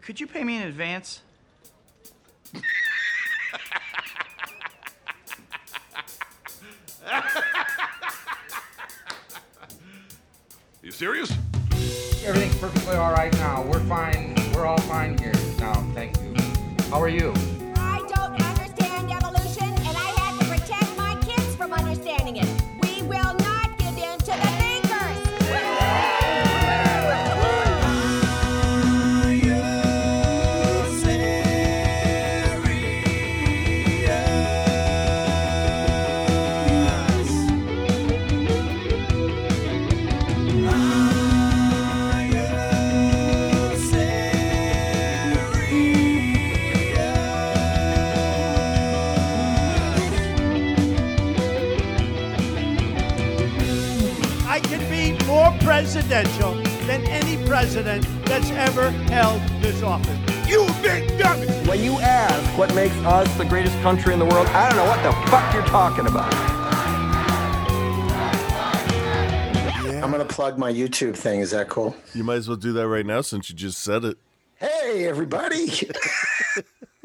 Could you pay me in advance? You serious? Everything's perfectly all right now. We're fine. We're all fine here now. Thank you. How are you? Presidential than any president that's ever held this office. You big dummy! When you ask what makes us the greatest country in the world, I don't know what the fuck you're talking about. I'm gonna plug my YouTube thing. Is that cool? You might as well do that right now since you just said it. Hey, everybody.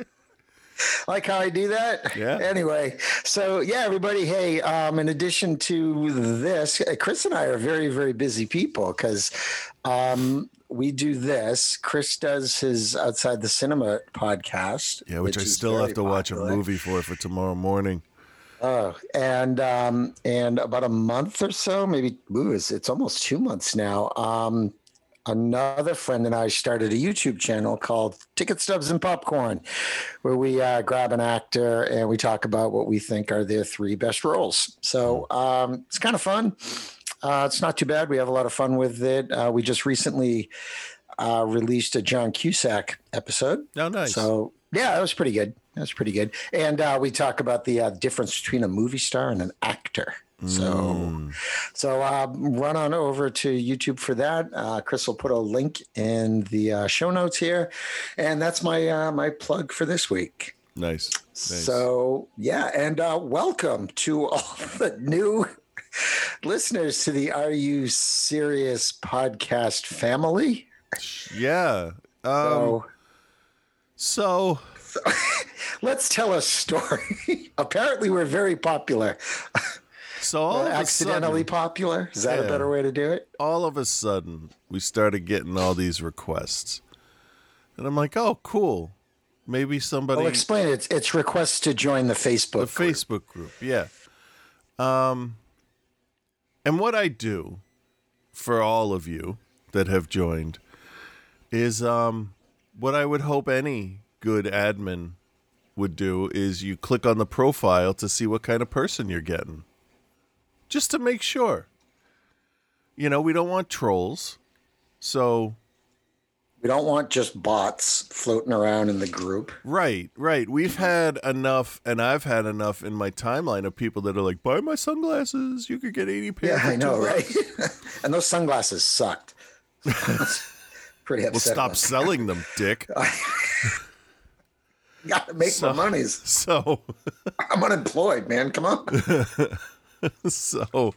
like how I do that? Yeah. Anyway, so yeah, everybody. Hey, um, in addition to this, uh, Chris and I are very, very busy people because um, we do this. Chris does his Outside the Cinema podcast. Yeah, which, I still have to watch a movie for for tomorrow morning. Oh, and um, and about a month or so, maybe ooh, it's, it's almost two months now. Um, another friend and I started a YouTube channel called Ticket Stubs and Popcorn, where we uh, grab an actor and we talk about what we think are their three best roles. So um, it's kind of fun. Uh, it's not too bad. We have a lot of fun with it. Uh, we just recently uh, released a John Cusack episode. Oh, nice. So yeah, that was pretty good. That was pretty good. And uh, we talk about the uh, difference between a movie star and an actor. So, Mm. so uh, run on over to YouTube for that. Uh, Chris will put a link in the uh, show notes here, and that's my uh, my plug for this week. Nice. nice. So yeah, and uh, welcome to all the new listeners to the Are You Serious podcast family. yeah. Um, So so let's tell a story. Apparently, we're very popular. So all accidentally sudden, popular. Is that a better way to do it? all of a sudden we started getting all these requests, and I'm like, oh, cool. Maybe somebody Well, explain it. It's, it's requests to join the Facebook. the group. Facebook group, yeah. Um, and what I do for all of you that have joined is um, what I would hope any good admin would do is you click on the profile to see what kind of person you're getting, just to make sure. You know, we don't want trolls, so We don't want just bots floating around in the group. Right, right. We've had enough, and I've had enough in my timeline of people that are like, "Buy my sunglasses. You could get eighty pairs." Yeah, I know, right? and those sunglasses sucked. Pretty upset. Well, stop selling them, Dick. Got to make So- my monies. So, I'm unemployed, man. Come on. so,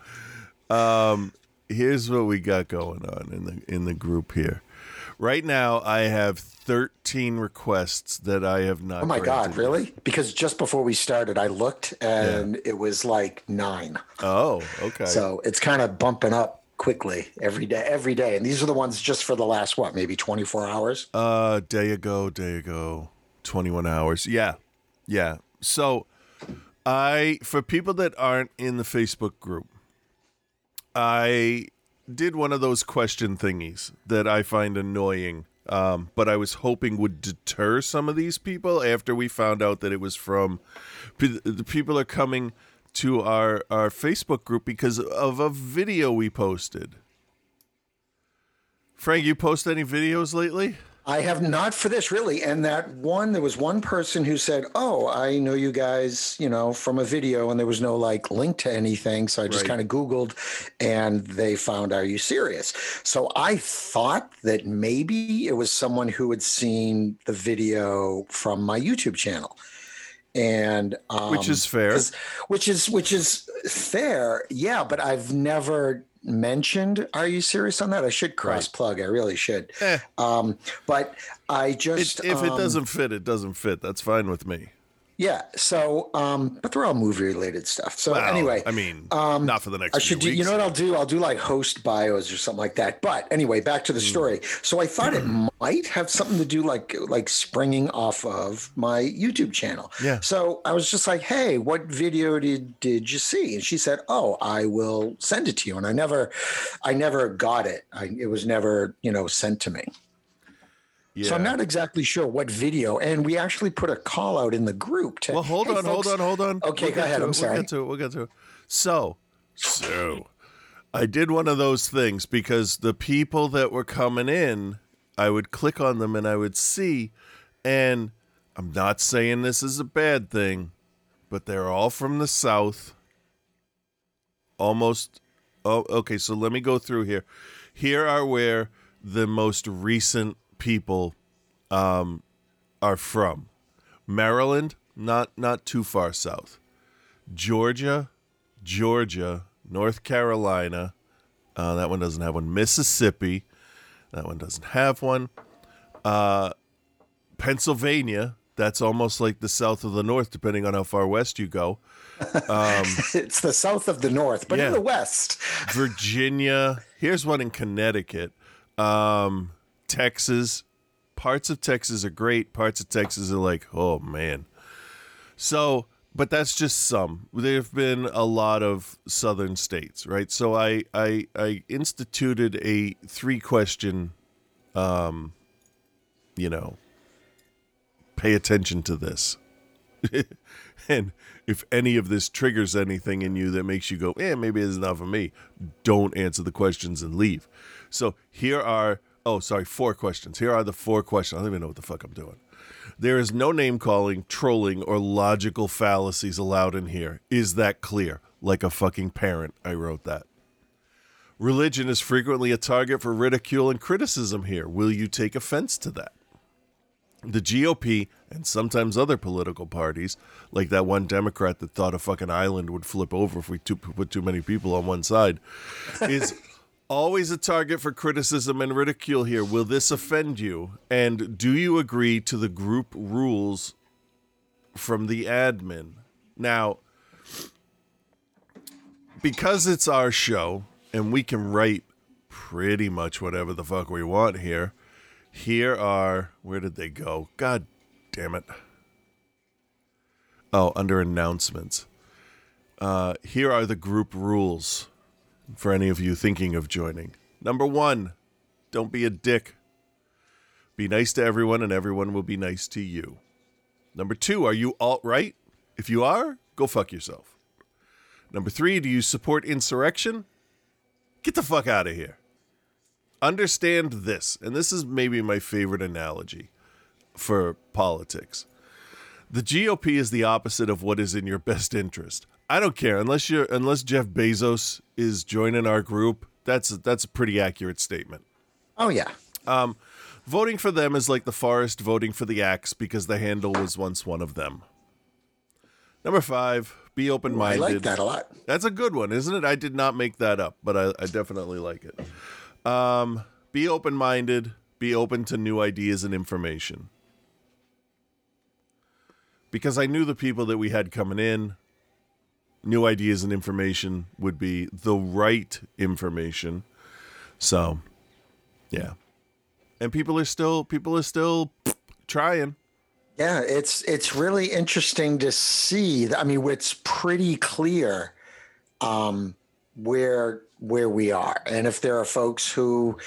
um, here's what we got going on in the in the group here. Right now, I have thirteen requests that I have not. Oh my God, really? Because just before we started, I looked and it was like nine. Oh, okay. So it's kind of bumping up quickly every day, every day. And these are the ones just for the last, what, maybe 24 hours? Uh, day ago, day ago, 21 hours. Yeah. Yeah. So, I, for people that aren't in the Facebook group, I did one of those question thingies that I find annoying, um, but I was hoping would deter some of these people after we found out that it was from the people are coming to our, our Facebook group because of a video we posted. Frank, you post any videos lately? I have not for this really. And that one, there was one person who said, Oh, I know you guys, you know, from a video, and there was no like link to anything. So I just Right. kind of Googled and they found, Are you serious? So I thought that maybe it was someone who had seen the video from my YouTube channel. And um, Which is fair which is which is fair, yeah. But I've never mentioned "Are you serious" on that. I should cross plug. I really should. Eh. Um, but I It, just if it um, doesn't fit, it doesn't fit. That's fine with me. Yeah. So, um, but they're all movie related stuff. So Well, anyway, I mean, um, not for the next. I few should do. You know what I'll do? I'll do like host bios or something like that. But anyway, back Hmm. to the story. So I thought it might have something to do like like springing off of my YouTube channel. Yeah. So I was just like, "Hey, what video did did you see?" And she said, "Oh, I will send it to you." And I never, I never got it. I, it was never you know sent to me. Yeah. So I'm not exactly sure what video. And we actually put a call out in the group to. Well, hold "Hey, on, hold on, hold on. Okay, We'll go ahead. I'm it. sorry. We'll get to it. We'll get to it. So, so I did one of those things because the people that were coming in, I would click on them and I would see, and I'm not saying this is a bad thing, but they're all from the South. Almost. Oh, okay. So let me go through here. Here are where the most recent people um, are from. Maryland, not not too far south. Georgia, Georgia, North Carolina. Uh, that one doesn't have one. Mississippi. That one doesn't have one. Uh, Pennsylvania. That's almost like the south of the north, depending on how far west you go. It's the south of the north, but Yeah. in the west. Virginia. Here's one in Connecticut. Um, Texas. Parts of Texas are great. Parts of Texas are like, oh man. So, but that's just some. There have been a lot of southern states, right? So I I I instituted a three question, um, you know, pay attention to this. and if any of this triggers anything in you that makes you go, eh, maybe it's not for me, don't answer the questions and leave. So here are, oh, sorry, four questions. Here are the four questions. I don't even know what the fuck I'm doing. There is no name calling, trolling, or logical fallacies allowed in here. Is that clear? Like a fucking parent, I wrote that. Religion is frequently a target for ridicule and criticism here. Will you take offense to that? the GOP and sometimes other political parties, like that one Democrat that thought a fucking island would flip over if we too, put too many people on one side, is always a target for criticism and ridicule here. Will this offend you? And do you agree to the group rules from the admin? Now, because it's our show and we can write pretty much whatever the fuck we want here, here are where did they go? God damn it. Oh, under announcements. Uh, here are the group rules for any of you thinking of joining. Number one, don't be a dick. Be nice to everyone, and everyone will be nice to you. Number two, are you alt right? If you are, go fuck yourself. Number three, do you support insurrection? Get the fuck out of here understand this, and this is maybe my favorite analogy for politics. The GOP is the opposite of what is in your best interest. I don't care unless you're unless Jeff Bezos is joining our group. That's that's a pretty accurate statement. Oh yeah. Voting for them is like the forest voting for the axe because the handle was once one of them. Number five, be open minded. I like that a lot. That's a good one, isn't it? I did not make that up, but I, I definitely like it. Um, be open minded, be open to new ideas and information. Because I knew the people that we had coming in, new ideas and information would be the right information. So, yeah. And people are still people are still trying. Yeah, it's it's really interesting to see. I mean, it's pretty clear um, where where we are, and if there are folks who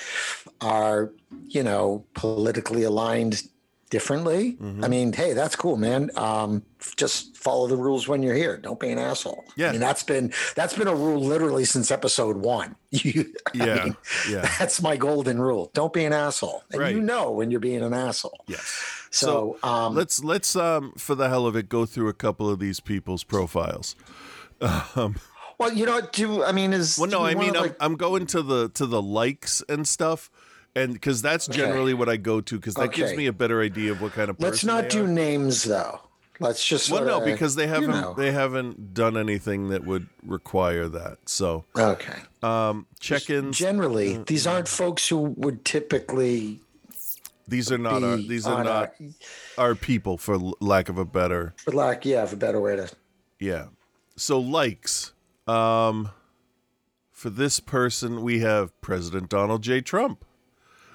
are, you know, politically aligned differently. Mm-hmm. I mean, hey, that's cool, man. Um, just follow the rules when you're here. Don't be an asshole. Yeah. I mean, that's been that's been a rule literally since episode one. You, I Yeah, mean, yeah. that's my golden rule. Don't be an asshole, and Right. you know when you're being an asshole. Yes. So, um, let's let's um for the hell of it go through a couple of these people's profiles. Well, you know, what, do I mean is Well, no, I mean I'm, like, I'm going to the to the likes and stuff, and because that's generally what I go to because that gives me a better idea of what kind of person. let's not do names though. Let's just Well, no, because they haven't you know. they haven't done anything that would require that. So okay. um, check-ins. Generally, Mm, these aren't folks who would typically these are not our these are not our- our people, for lack of a better for lack, yeah, for a better way to. Yeah. So likes. Um for this person we have President Donald J. Trump.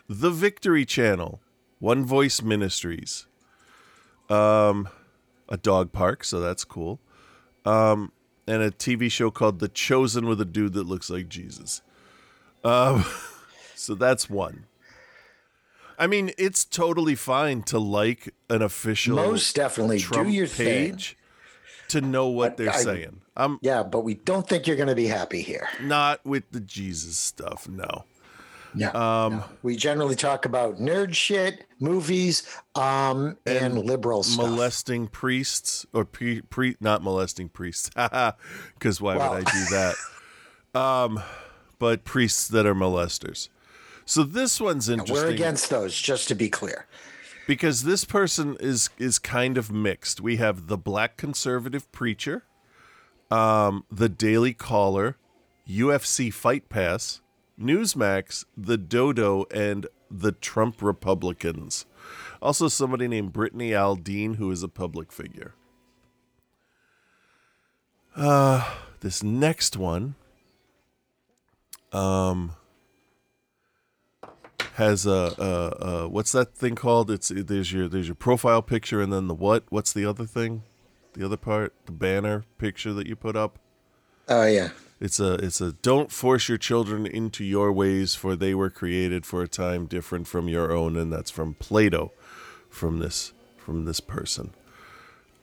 The Victory Channel, One Voice Ministries. Um a dog park, so that's cool. Um and a TV show called The Chosen with a dude that looks like Jesus. Um so that's one. I mean, it's totally fine to like an official Most definitely Trump do your thing. page to know what they're I- saying. I'm Yeah, but we don't think you're going to be happy here. not with the Jesus stuff. No. Yeah. Um, We generally talk about nerd shit, movies, um, and, liberal stuff. molesting priests or pre, pre not molesting priests. Because why Well- would I do that? um, but priests that are molesters. So this one's interesting. We're against those, just to be clear. because this person is is kind of mixed. We have the black conservative preacher, um, the Daily Caller, UFC Fight Pass, Newsmax, the Dodo, and the Trump Republicans. Also, somebody named Brittany Aldean, who is a public figure. Uh, this next one, um, has a, a, a what's that thing called? It's there's your there's your profile picture and then the what? What's the other thing? The other part, the banner picture that you put up. Oh, yeah. It's a it's a don't force your children into your ways for they were created for a time different from your own and that's from Plato from this from this person.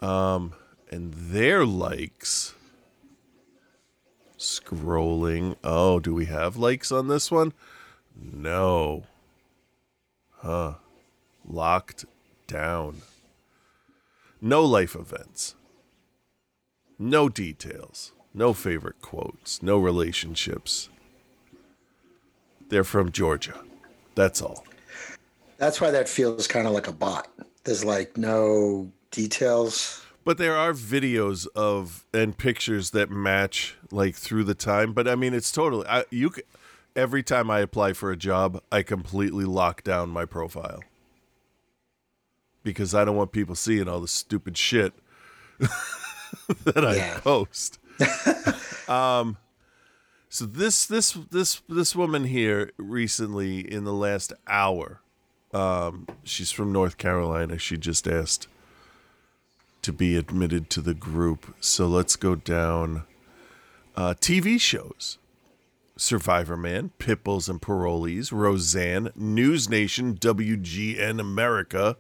Um and their likes scrolling. Oh, do we have likes on this one? No. Huh. Locked down. No life events. No details. No favorite quotes. No relationships. They're from Georgia. That's all. That's why that feels kind of like a bot. There's like no details. But there are videos of and pictures that match like through the time. But I mean, it's totally I, you. Every time I apply for a job, I completely lock down my profile because I don't want people seeing all the stupid shit that I Yeah. post. um, so this this this this woman here recently in the last hour, um, she's from North Carolina. She just asked to be admitted to the group. So let's go down. Uh, TV shows. Survivor Man, Pitbulls and Parolees, Roseanne, News Nation, WGN America,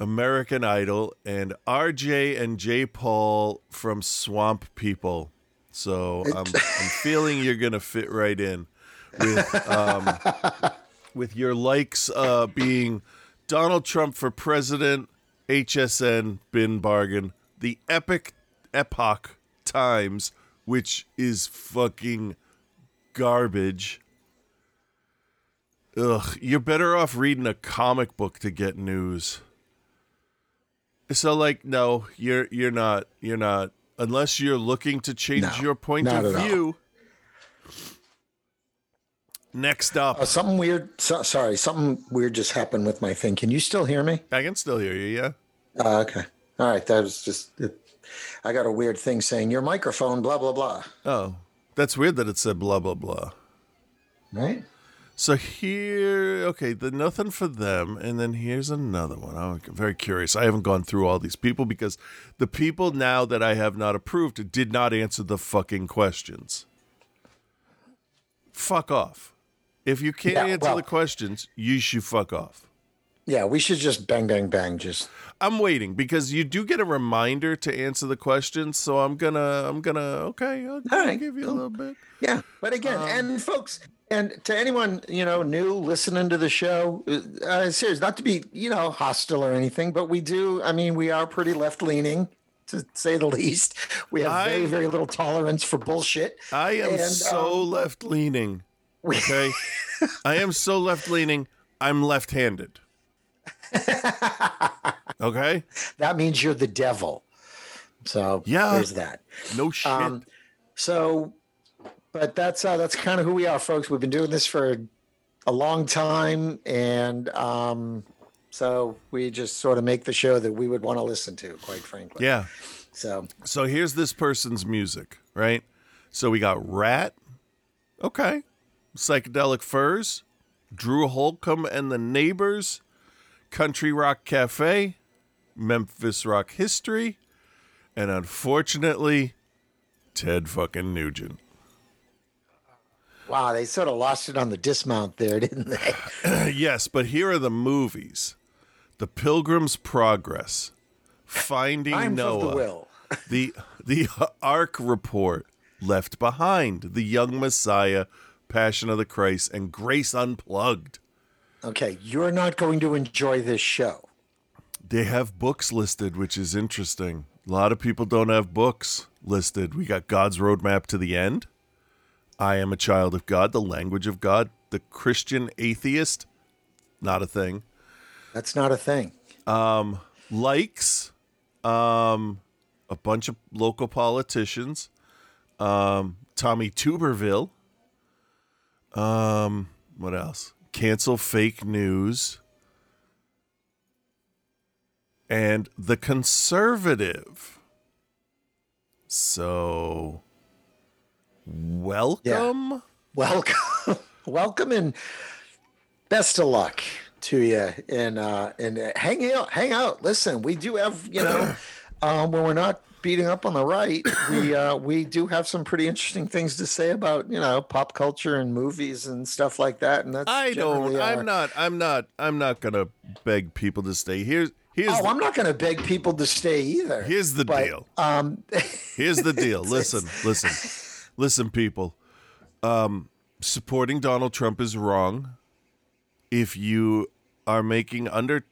American Idol, and RJ and Jay Paul from Swamp People. So I'm, I'm feeling you're gonna fit right in with um, with your likes uh, being Donald Trump for president, HSN bin bargain, the epic epoch times, which is fucking garbage. Ugh, you're better off reading a comic book to get news. So like no, you're you're not you're not unless you're looking to change No, your point not of at all. view. Next up, Oh, something weird. So, sorry, something weird just happened with my thing. Can you still hear me? I can still hear you, yeah. Uh, okay. All right. That was just. It, I got a weird thing saying your microphone, blah blah blah. Oh, that's weird that it said blah blah blah. Right. So here, okay, the nothing for them, and then here's another one. I'm very curious. I haven't gone through all these people because the people now that I have not approved did not answer the fucking questions. Fuck off. If you can't Yeah, answer well- the questions, you should fuck off. Yeah, we should just bang bang bang. Just I'm waiting because you do get a reminder to answer the questions, so I'm gonna, I'm gonna, okay, I'll, I'll right, give you a little bit. yeah. But again, Um, and folks, and to anyone you know new listening to the show, uh, serious, not to be you know hostile or anything, but we do. I mean, we are pretty left leaning. To say the least, we have I- very, very little tolerance for bullshit. I am And, so um, left leaning. Okay. I am so left leaning. I'm left handed. Okay. that means you're the devil. So Yeah. there's that. No shit. Um, so, but that's uh, that's kind of who we are, folks. We've been doing this for a long time, and um, so we just sort of make the show that we would want to listen to, quite frankly. yeah. So So here's this person's music, right? So we got Ratt. Okay. Psychedelic Furs. Drew Holcomb and the Neighbors. Country Rock Cafe. Memphis Rock History. And unfortunately, Ted fucking Nugent. Wow, they sort of lost it on the dismount there, didn't they? yes, but here are the movies The Pilgrim's Progress. Finding Times Noah. the the the Ark report left behind the young messiah passion of the christ and grace unplugged Okay, you're not going to enjoy this show. they have books listed which is interesting a lot of people don't have books listed we got god's roadmap to the end i am a child of god the language of god the christian atheist not a thing. That's not a thing. likes um a bunch of local politicians um tommy tuberville um what else? Cancel fake news and the conservative. So welcome Welcome, welcome, and best of luck to you. And uh, and uh, hang out, hang out. Listen, we do have you know, um, when we're not beating up on the right, we uh, we do have some pretty interesting things to say about you know pop culture and movies and stuff like that. And that's i don't our- i'm not i'm not i'm not gonna beg people to stay here's here's Oh, the- I'm not going to beg people to stay either. Here's the but, deal. Um, Here's the deal. Listen, listen, listen, people. Um, supporting Donald Trump is wrong. If you are making under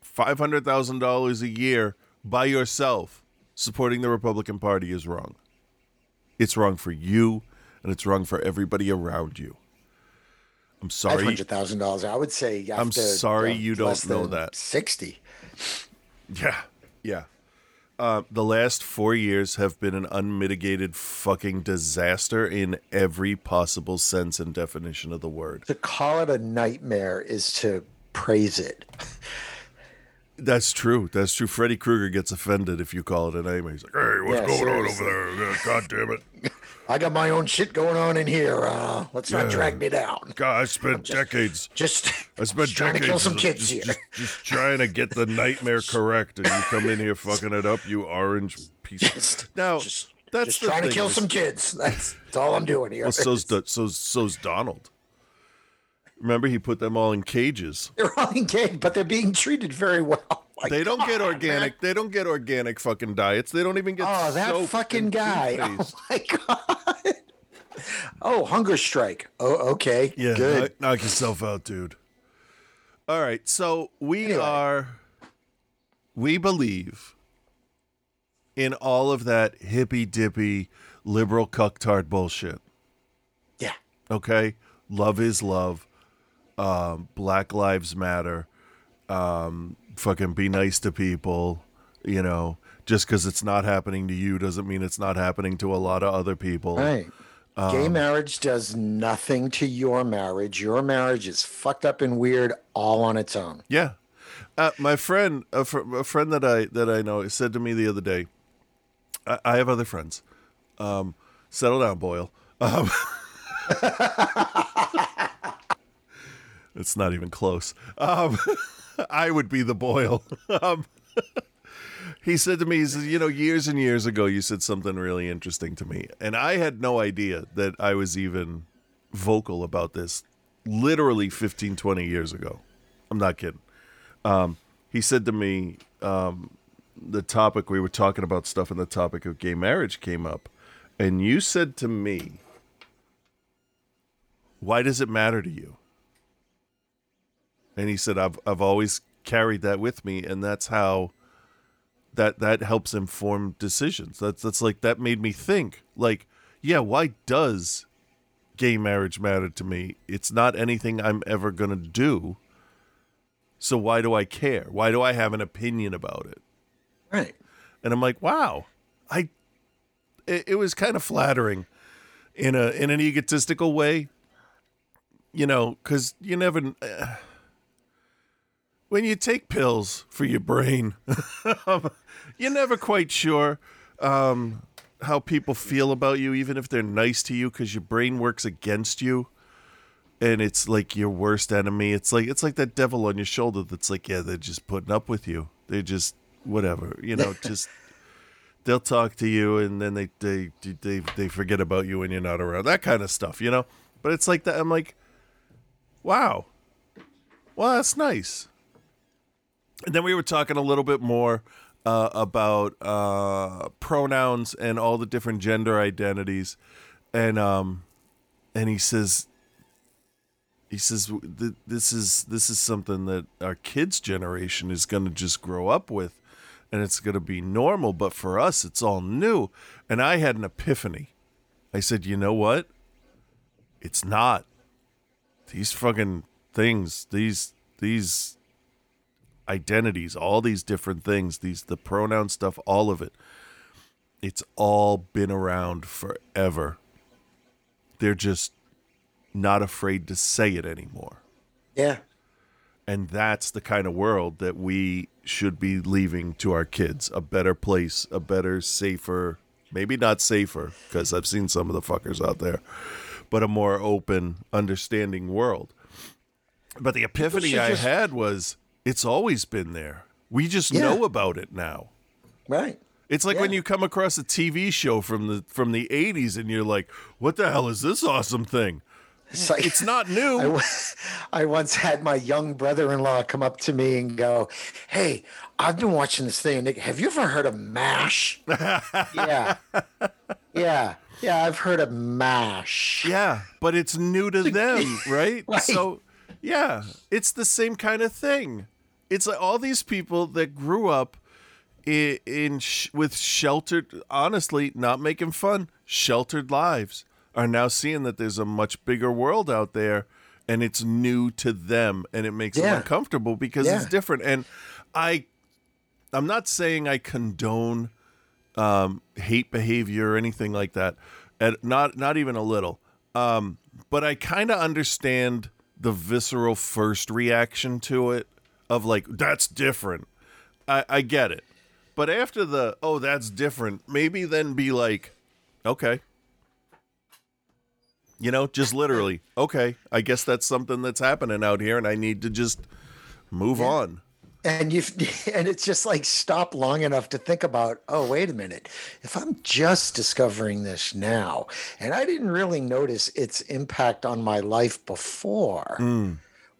five hundred thousand dollars a year by yourself, supporting the Republican Party is wrong. It's wrong for you, and it's wrong for everybody around you. I'm sorry. hundred thousand dollars. I would say. I'm to, sorry uh, you don't know that. Sixty. Yeah, yeah. Uh, the last four years have been an unmitigated fucking disaster in every possible sense and definition of the word. To call it a nightmare is to praise it. That's true. That's true. Freddy Krueger gets offended if you call it a name. He's like, "Hey, what's Yeah, going seriously. on over there? God damn it! I got my own shit going on in here. Uh, let's not drag me down. God, I spent decades. Just, I spent just trying to kill some kids just, here. Just, just trying to get the nightmare correct, and you come in here fucking it up, you orange piece. Just, now, just, that's just trying to kill is- some kids. That's, that's all I'm doing here. Well, so's Do- so's so's Donald. Remember, he put them all in cages. they're all engaged, but they're being treated very well. Like, They don't come get organic. man. They don't get organic fucking diets. They don't even get. Oh, that fucking guy. Oh my god. Oh, hunger strike. Oh, okay. Yeah, Good. knock, knock yourself out, dude. All right, so we Anyway. are. We believe in all of that hippy dippy liberal cucktard bullshit. Yeah. Okay, love is love. Um, Black Lives Matter. Um, fucking be nice to people. You know, just because it's not happening to you doesn't mean it's not happening to a lot of other people. Right. Um, Gay marriage does nothing to your marriage. Your marriage is fucked up and weird all on its own. Yeah, uh, my friend, a, fr- a friend that I that I know, said to me the other day. I, I have other friends. Um, settle down, Boyle. Um, it's not even close. Um, I would be the boil. Um, he said to me, he says, you know, years and years ago, you said something really interesting to me, and I had no idea that I was even vocal about this. Literally 15, 20 years ago. I'm not kidding Um, he said to me um, the topic we were talking about stuff and the topic of gay marriage came up and you said to me why does it matter to you and he said i've i've always carried that with me and that's how that that helps inform decisions that's that's like that made me think like yeah why does gay marriage matter to me it's not anything i'm ever going to do So why do I care? Why do I have an opinion about it? Right. And I'm like, wow, I. It, it was kind of flattering, in a in an egotistical way. You know, because you never. Uh, when you take pills for your brain, you're never quite sure um, how people feel about you, even if they're nice to you, because your brain works against you, and it's like your worst enemy. It's like it's like that devil on your shoulder that's like, yeah, they're just putting up with you. They're just whatever, you know, just they'll talk to you, and then they they they they forget about you when you're not around. That kind of stuff, you know. But it's like that. I'm like, wow, well, that's nice. And then we were talking a little bit more uh, about uh, pronouns and all the different gender identities, and um, and he says, he says this is this is something that our kids' generation is going to just grow up with, and it's going to be normal. But for us, it's all new. And I had an epiphany. I said, you know what? It's not. These fucking things. These these identities, all these different things, these the pronoun stuff, all of it. It's all been around forever. They're just not afraid to say it anymore. Yeah. And that's the kind of world that we should be leaving to our kids. A better place, a better, safer, maybe not safer, because I've seen some of the fuckers out there, but a more open, understanding world. But the epiphany I just- had was it's always been there. We just Yeah. know about it now. Right. It's like when you come across a TV show from the from the 80s and you're like, "What the hell is this awesome thing?" It's like It's not new. I once had my young brother-in-law come up to me and go, "Hey, I've been watching this thing. Nick, Have you ever heard of Mash?" yeah, yeah, yeah. I've heard of Mash. Yeah, but it's new to them, right? Right. So, yeah, it's the same kind of thing. It's like all these people that grew up in, in sh- with sheltered, honestly, not making fun, sheltered lives are now seeing that there's a much bigger world out there and it's new to them and it makes them uncomfortable because it's different. And I I'm not saying I condone um, hate behavior or anything like that. And not not even a little. Um, but I kind of understand the visceral first reaction to it of like that's different. I, I get it. But after the oh that's different, maybe then be like, okay. You know, just literally, okay, I guess that's something that's happening out here and I need to just move on. and you and it's just like stop long enough to think about oh wait a minute if i'm just discovering this now and i didn't really notice its impact on my life before hmm.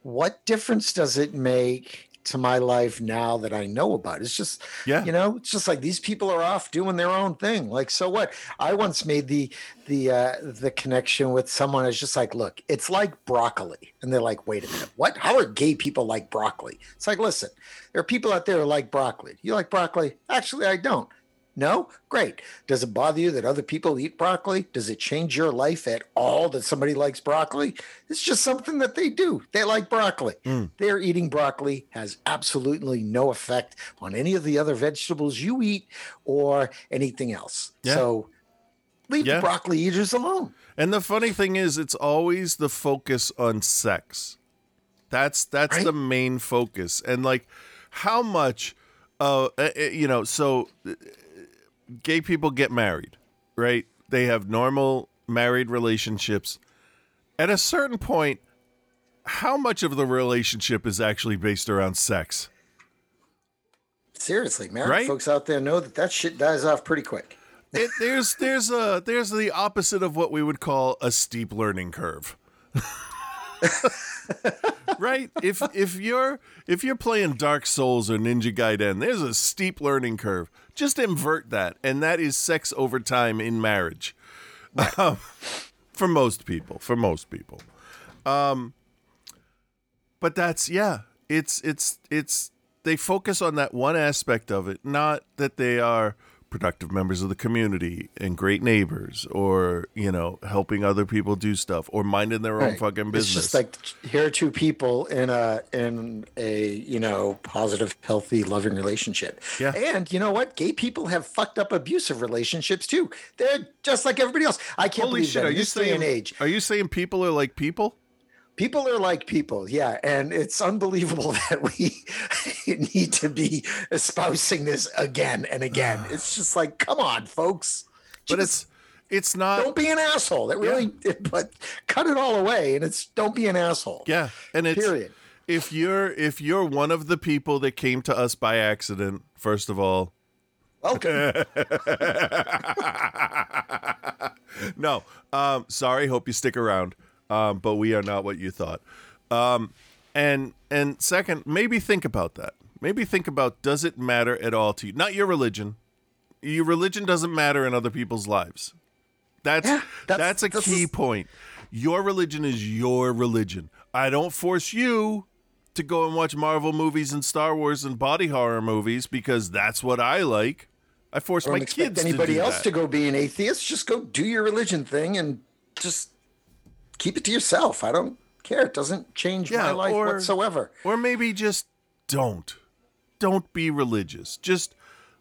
What difference does it make to my life now that i know about it? It's just Yeah. you know it's just like these people are off doing their own thing. Like so what? I once made the the uh the connection with someone. I was just like look it's like broccoli. And they're like wait a minute. What? How are gay people like broccoli? It's like listen there are people out there who like broccoli. You like broccoli? Actually i don't no? Great. Does it bother you that other people eat broccoli? Does it change your life at all that somebody likes broccoli? It's just something that they do. They like broccoli. Their eating broccoli has absolutely no effect on any of the other vegetables you eat or anything else. Yeah. so leave Yeah. the broccoli eaters alone. And the funny thing is, it's always the focus on sex. That's that's Right. the main focus, and like how much, uh, uh, uh, you know, so gay people get married, right? They have normal married relationships. At a certain point, how much of the relationship is actually based around sex? seriously married Right? folks out there know that that shit dies off pretty quick It, there's there's a there's the opposite of what we would call a steep learning curve. right? If if you're if you're playing Dark Souls or Ninja Gaiden, there's a steep learning curve. Just invert that, and that is sex over time in marriage. Um, for most people, for most people. Um, but that's yeah, it's it's it's they focus on that one aspect of it, not that they are productive members of the community and great neighbors or you know helping other people do stuff or minding their own Right. fucking It's business just like here are two people in a in a you know positive, healthy, loving relationship. Yeah. And you know what? Gay people have fucked up abusive relationships too. They're just like everybody else. I can't holy believe shit that are in you this day saying and age. are you saying people are like people People are like people, yeah, and it's unbelievable that we need to be espousing this again and again. It's just like, come on, folks. but Just it's it's not don't be an asshole. That really, but cut it all away, and it's don't be an asshole. Yeah, and it's Period. if you're if you're one of the people that came to us by accident, first of all, Welcome. no, um, sorry, hope you stick around, um, but we are not what you thought. Um, and and second, maybe think about that. Maybe think about does it matter at all to you? Not your religion. Your religion doesn't matter in other people's lives. That's Yeah, that's, that's- a key is- point. Your religion is your religion. I don't force you to go and watch Marvel movies and Star Wars and body horror movies because that's what I like. I force Don't my kids anybody to else that. to go be an atheist. Just go do your religion thing and just keep it to yourself. I don't care. It doesn't change my life or- whatsoever. Or maybe just don't. Don't be religious. Just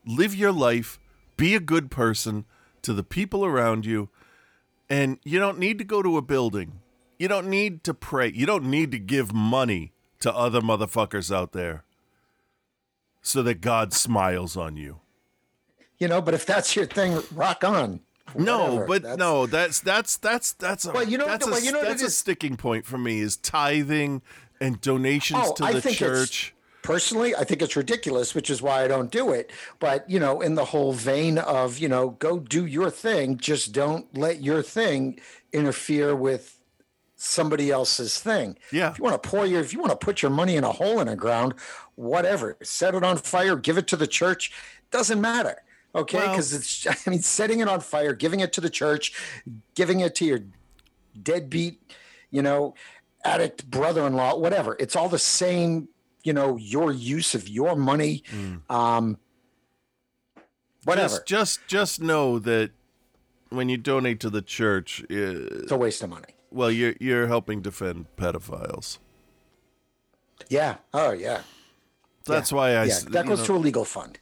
live your life, be a good person to the people around you, and you don't need to go to a building. You don't need to pray. You don't need to give money to other motherfuckers out there so that God smiles on you. You know, but if that's your thing, rock on. No, Whatever. but That's- no, that's that's that's that's a Well, you know- that's, a, well, you know that's a sticking point for me is tithing and donations Oh, to I the think church. personally i think it's ridiculous which is why i don't do it but you know in the whole vein of you know go do your thing just don't let your thing interfere with somebody else's thing Yeah. if you want to pour your if you want to put your money in a hole in the ground whatever set it on fire give it to the church doesn't matter okay Well- because it's i mean setting it on fire giving it to the church giving it to your deadbeat you know addict brother-in-law whatever. It's all the same you know your use of your money um whatever. Just, just, just know that when you donate to the church, uh, it's a waste of money. well, you're you're helping defend pedophiles. yeah. Oh yeah. That's why I. Yeah. That goes know- to a legal fund.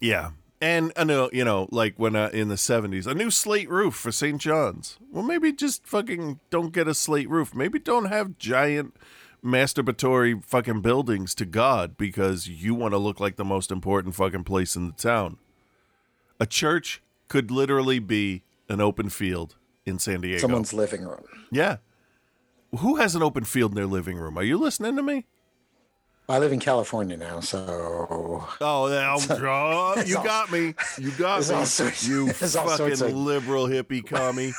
Yeah, and I know you know, like when uh, in the '70s, a new slate roof for St. John's. Well, maybe just fucking don't get a slate roof. Maybe don't have giant masturbatory fucking buildings to God because you want to look like the most important fucking place in the town. A church could literally be an open field in San Diego. someone's living room Yeah. Who has an open field in their living room? Are you listening to me? I live in california now so Oh, now, oh, you all- got me. You got me. sorts- you fucking of- liberal hippie commie.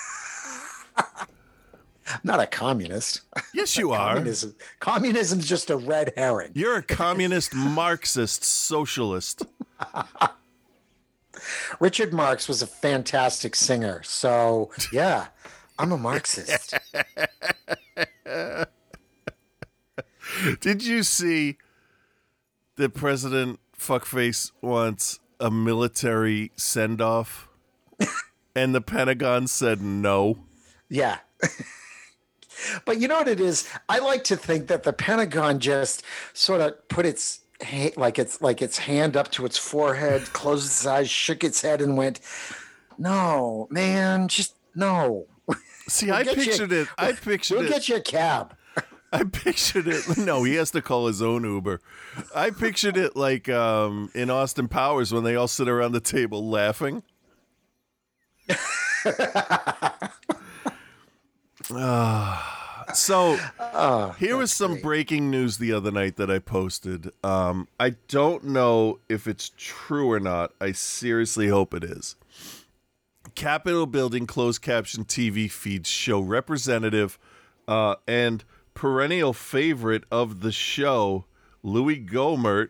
not a communist Yes, you are. communism communism's just a red herring You're a communist, Marxist, socialist. richard marx was a fantastic singer so yeah i'm a marxist Did you see that President Fuckface wants a military send off? and the Pentagon said no. Yeah. but you know what it is? I like to think that the Pentagon just sort of put its like its like its hand up to its forehead, closed its eyes, shook its head, and went, "No, man, just no." See, We'll I get you- pictured it. I pictured We'll it. get you a cab. I pictured it. No, he has to call his own Uber. I pictured it like um, in Austin Powers when they all sit around the table laughing. Ah, so here was some breaking news the other night that I posted. Um, I don't know if it's true or not. I seriously hope it is. Capitol Building closed caption TV feeds show representative uh, and perennial favorite of the show, Louis Gohmert.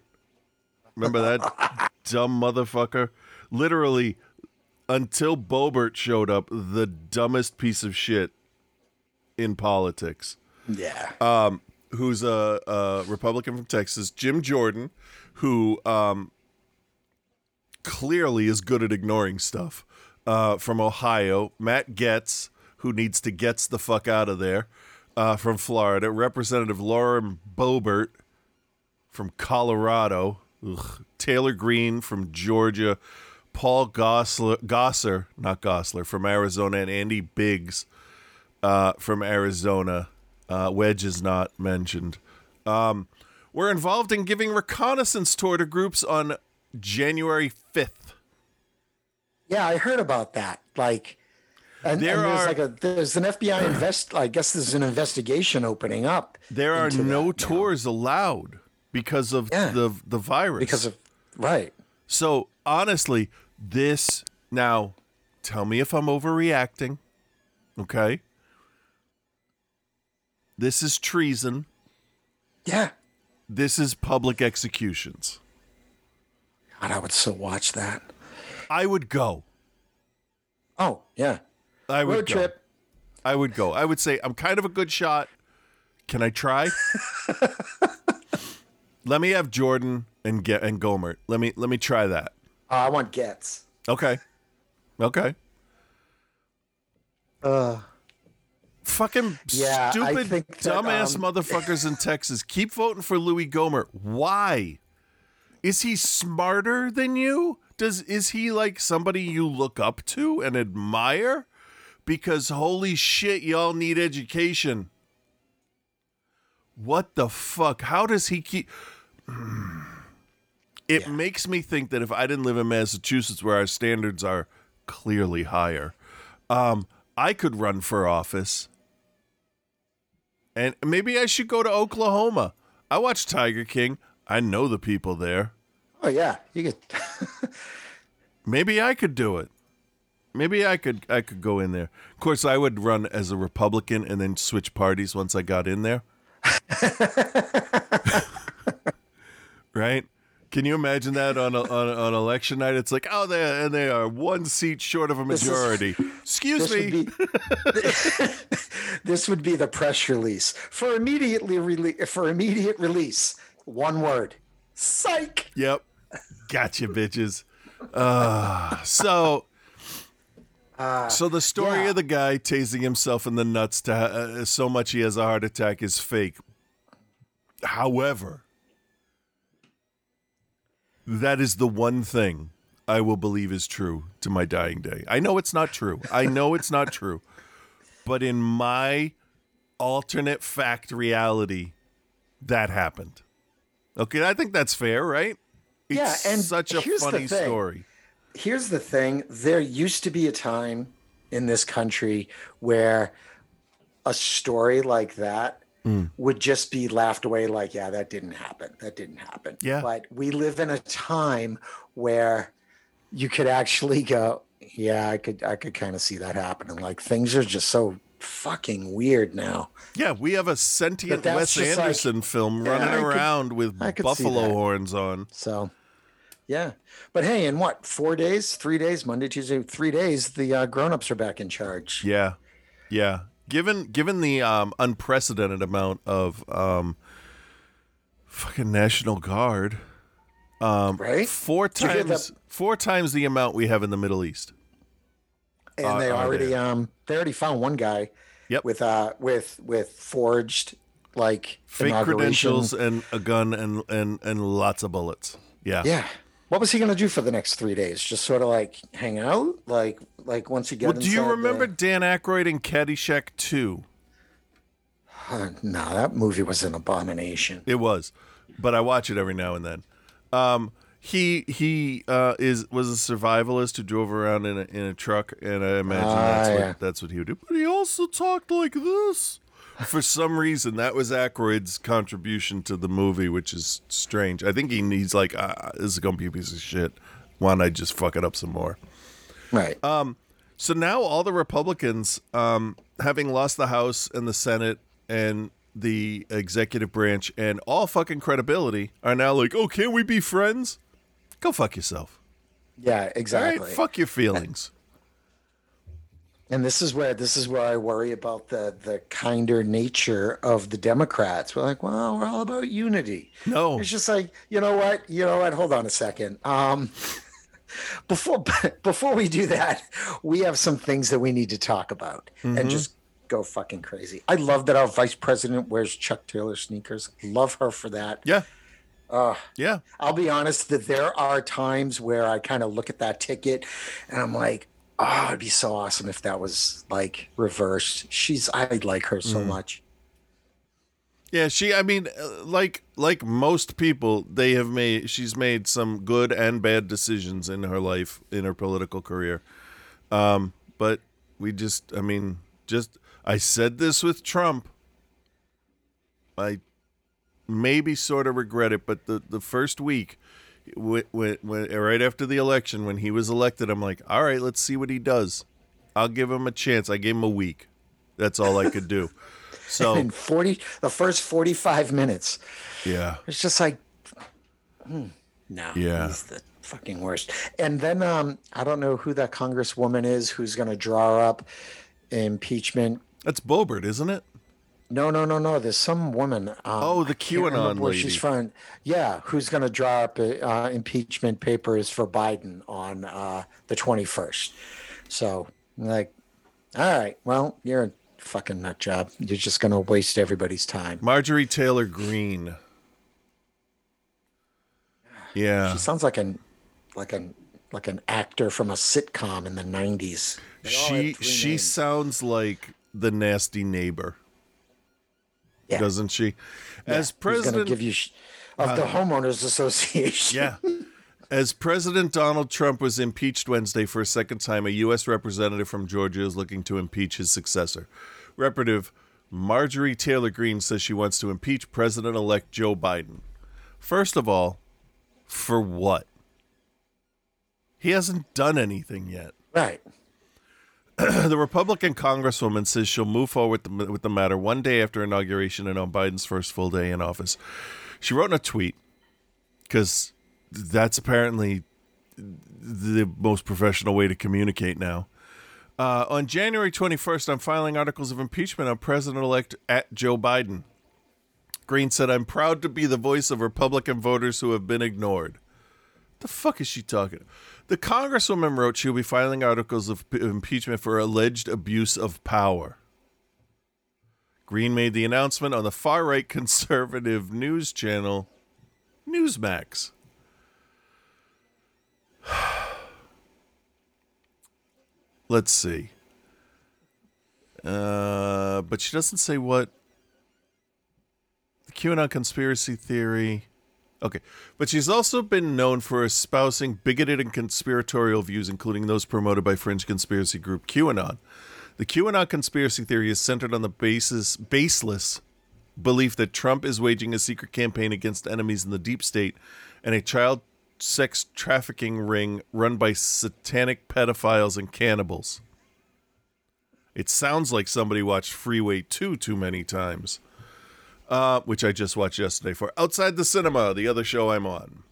Remember that dumb motherfucker? Literally, until Boebert showed up, the dumbest piece of shit in politics Yeah. Um, who's a, a Republican from Texas, Jim Jordan, who um, clearly is good at ignoring stuff. Uh, from Ohio, Matt Gaetz, who needs to gets the fuck out of there. Uh, from Florida, Representative Lauren Boebert from Colorado, Ugh. Taylor Greene from Georgia, Paul Gossler, Gosser, not Gosler, from Arizona, and Andy Biggs uh, from Arizona. Uh, Wedge is not mentioned. Um, we're involved in giving reconnaissance tour to groups on January 5th. Yeah, I heard about that. Like, and, There and there's are- like a there's an FBI invest. I guess there's an investigation opening up There are no that now. tours allowed because of Yeah. the the virus. because of right. So honestly, this now tell me if I'm overreacting. Okay? This is treason. Yeah, This is public executions. God, I would so watch that. I would go. Oh yeah, I would road go. trip. I would go. I would say I'm kind of a good shot. Can I try? let me have Jordan and get and Gohmert. Let me let me try that. Oh, I want gets. Okay. Okay. Uh, Fucking Yeah, stupid that, dumbass um, motherfuckers in Texas keep voting for Louis Gohmert. Why? Is he smarter than you? Does is he like somebody you look up to and admire? Because holy shit, y'all need education. What the fuck? How does he keep It makes me think that if I didn't live in Massachusetts where our standards are clearly higher, um, I could run for office. And maybe I should go to Oklahoma. I watch Tiger King. I know the people there. oh yeah, you could. Maybe I could do it. Maybe I could I could go in there. Of course, I would run as a Republican and then switch parties once I got in there. right? Can you imagine that on a, on, a, on election night? It's like, oh, they and they are one seat short of a This is- majority. Excuse this me. would be this would be the press release for immediately rele- for immediate release. One word: psych. Yep. Gotcha, bitches. Uh, so, so the story yeah. of the guy tasing himself in the nuts to uh, so much he has a heart attack is fake. However, that is the one thing I will believe is true to my dying day. I know it's not true. I know it's not true. But in my alternate fact reality, that happened. Okay, I think that's fair, right? It's Yeah, and such a funny story. Here's the thing: there used to be a time in this country where a story like that Hmm. would just be laughed away like yeah that didn't happen that didn't happen Yeah. but we live in a time where you could actually go yeah i could i could kind of see that happening like things are just so fucking weird now Yeah, we have a sentient Wes just like- Anderson film Yeah, running could- around with buffalo horns on. so yeah but hey in what four days three days monday tuesday three days the uh, grown-ups are back in charge Yeah, yeah. Given given the um, unprecedented amount of um, fucking National Guard, um, Right? Four times four times the amount we have in the Middle East. and Are- they already um they already found one guy Yep. with uh with with forged like Fake credentials and a gun and, and and lots of bullets. Yeah. Yeah. What was he gonna do for the next three days? Just sort of like hang out, like like once he Well, gets. do you remember Dan Aykroyd in Caddyshack 2? no, that movie was an abomination. It was, but I watch it every now and then. Um, he he uh, is was a survivalist who drove around in a in a truck, and I imagine that's Ah, what that's what he would do. But he also talked like this. For some reason, that was Aykroyd's contribution to the movie, which is strange. I think he needs like, ah, "This is gonna be a piece of shit. Why don't I just fuck it up some more?" Right. So now all the Republicans, um, having lost the House and the Senate and the executive branch and all fucking credibility, are now like, oh, can't we be friends? Go fuck yourself. yeah, right, exactly. fuck your feelings. And this is where this is where I worry about the the kinder nature of the Democrats. We're like, well, we're all about unity. No. It's just like, you know what? You know what? Hold on a second. Um before before we do that, we have some things that we need to talk about Mm-hmm. and just go fucking crazy. I love that our vice president wears Chuck Taylor sneakers. Love her for that. Yeah. Uh, yeah. I'll be honest that there are times where I kind of look at that ticket and I'm like, oh, it'd be so awesome if that was like reversed. She's I like her Mm. so much. Yeah, she. I mean, uh, like like most people, they have made. She's made some good and bad decisions in her life, in her political career. Um, but we just, I mean, just I said this with Trump. I maybe sort of regret it, but the the first week, when, when, right after the election, when he was elected, I'm like, all right, let's see what he does. I'll give him a chance. I gave him a week. That's all I could do. So In 40 the first 45 minutes. yeah. It's just like, hmm, no, Yeah. he's the fucking worst. And then um, I don't know who that congresswoman is who's going to draw up impeachment. That's Boebert, isn't it? No, no, no, no. There's some woman. Um, Oh, the I can't remember QAnon where lady. she's from. Yeah, who's going to draw up uh, impeachment papers for Biden on uh, the 21st. So, like, all right, well, you're a fucking nut job. You're just going to waste everybody's time. Marjorie Taylor Greene. Yeah. She sounds like an like an like an actor from a sitcom in the 90s. They She she names. sounds like the nasty neighbor, Yeah. doesn't she? As to president give you sh- of the uh, homeowners association. Yeah. As President Donald Trump was impeached Wednesday for a second time, a U.S. representative from Georgia is looking to impeach his successor. Representative Marjorie Taylor Greene says she wants to impeach President elect Joe Biden. First of all, for what? He hasn't done anything yet. Right. the Republican Congresswoman says she'll move forward with the, with the matter one day after inauguration and on Biden's first full day in office. She wrote in a tweet because that's apparently the most professional way to communicate now. Uh, on January 21st, I'm filing articles of impeachment on President elect at Joe Biden. Greene said, I'm proud to be the voice of Republican voters who have been ignored. The fuck is she talking? The Congresswoman wrote she'll be filing articles of impeachment for alleged abuse of power. Greene made the announcement on the far right conservative news channel Newsmax. Let's see. Uh, but she doesn't say what the QAnon conspiracy theory. Okay. But she's also been known for espousing bigoted and conspiratorial views, including those promoted by fringe conspiracy group QAnon. The QAnon conspiracy theory is centered on the basis, baseless belief that Trump is waging a secret campaign against enemies in the deep state and a child sex trafficking ring run by satanic pedophiles and cannibals. It sounds like somebody watched Freeway 2 too many times uh, which I just watched yesterday for Outside the Cinema, the other show I'm on.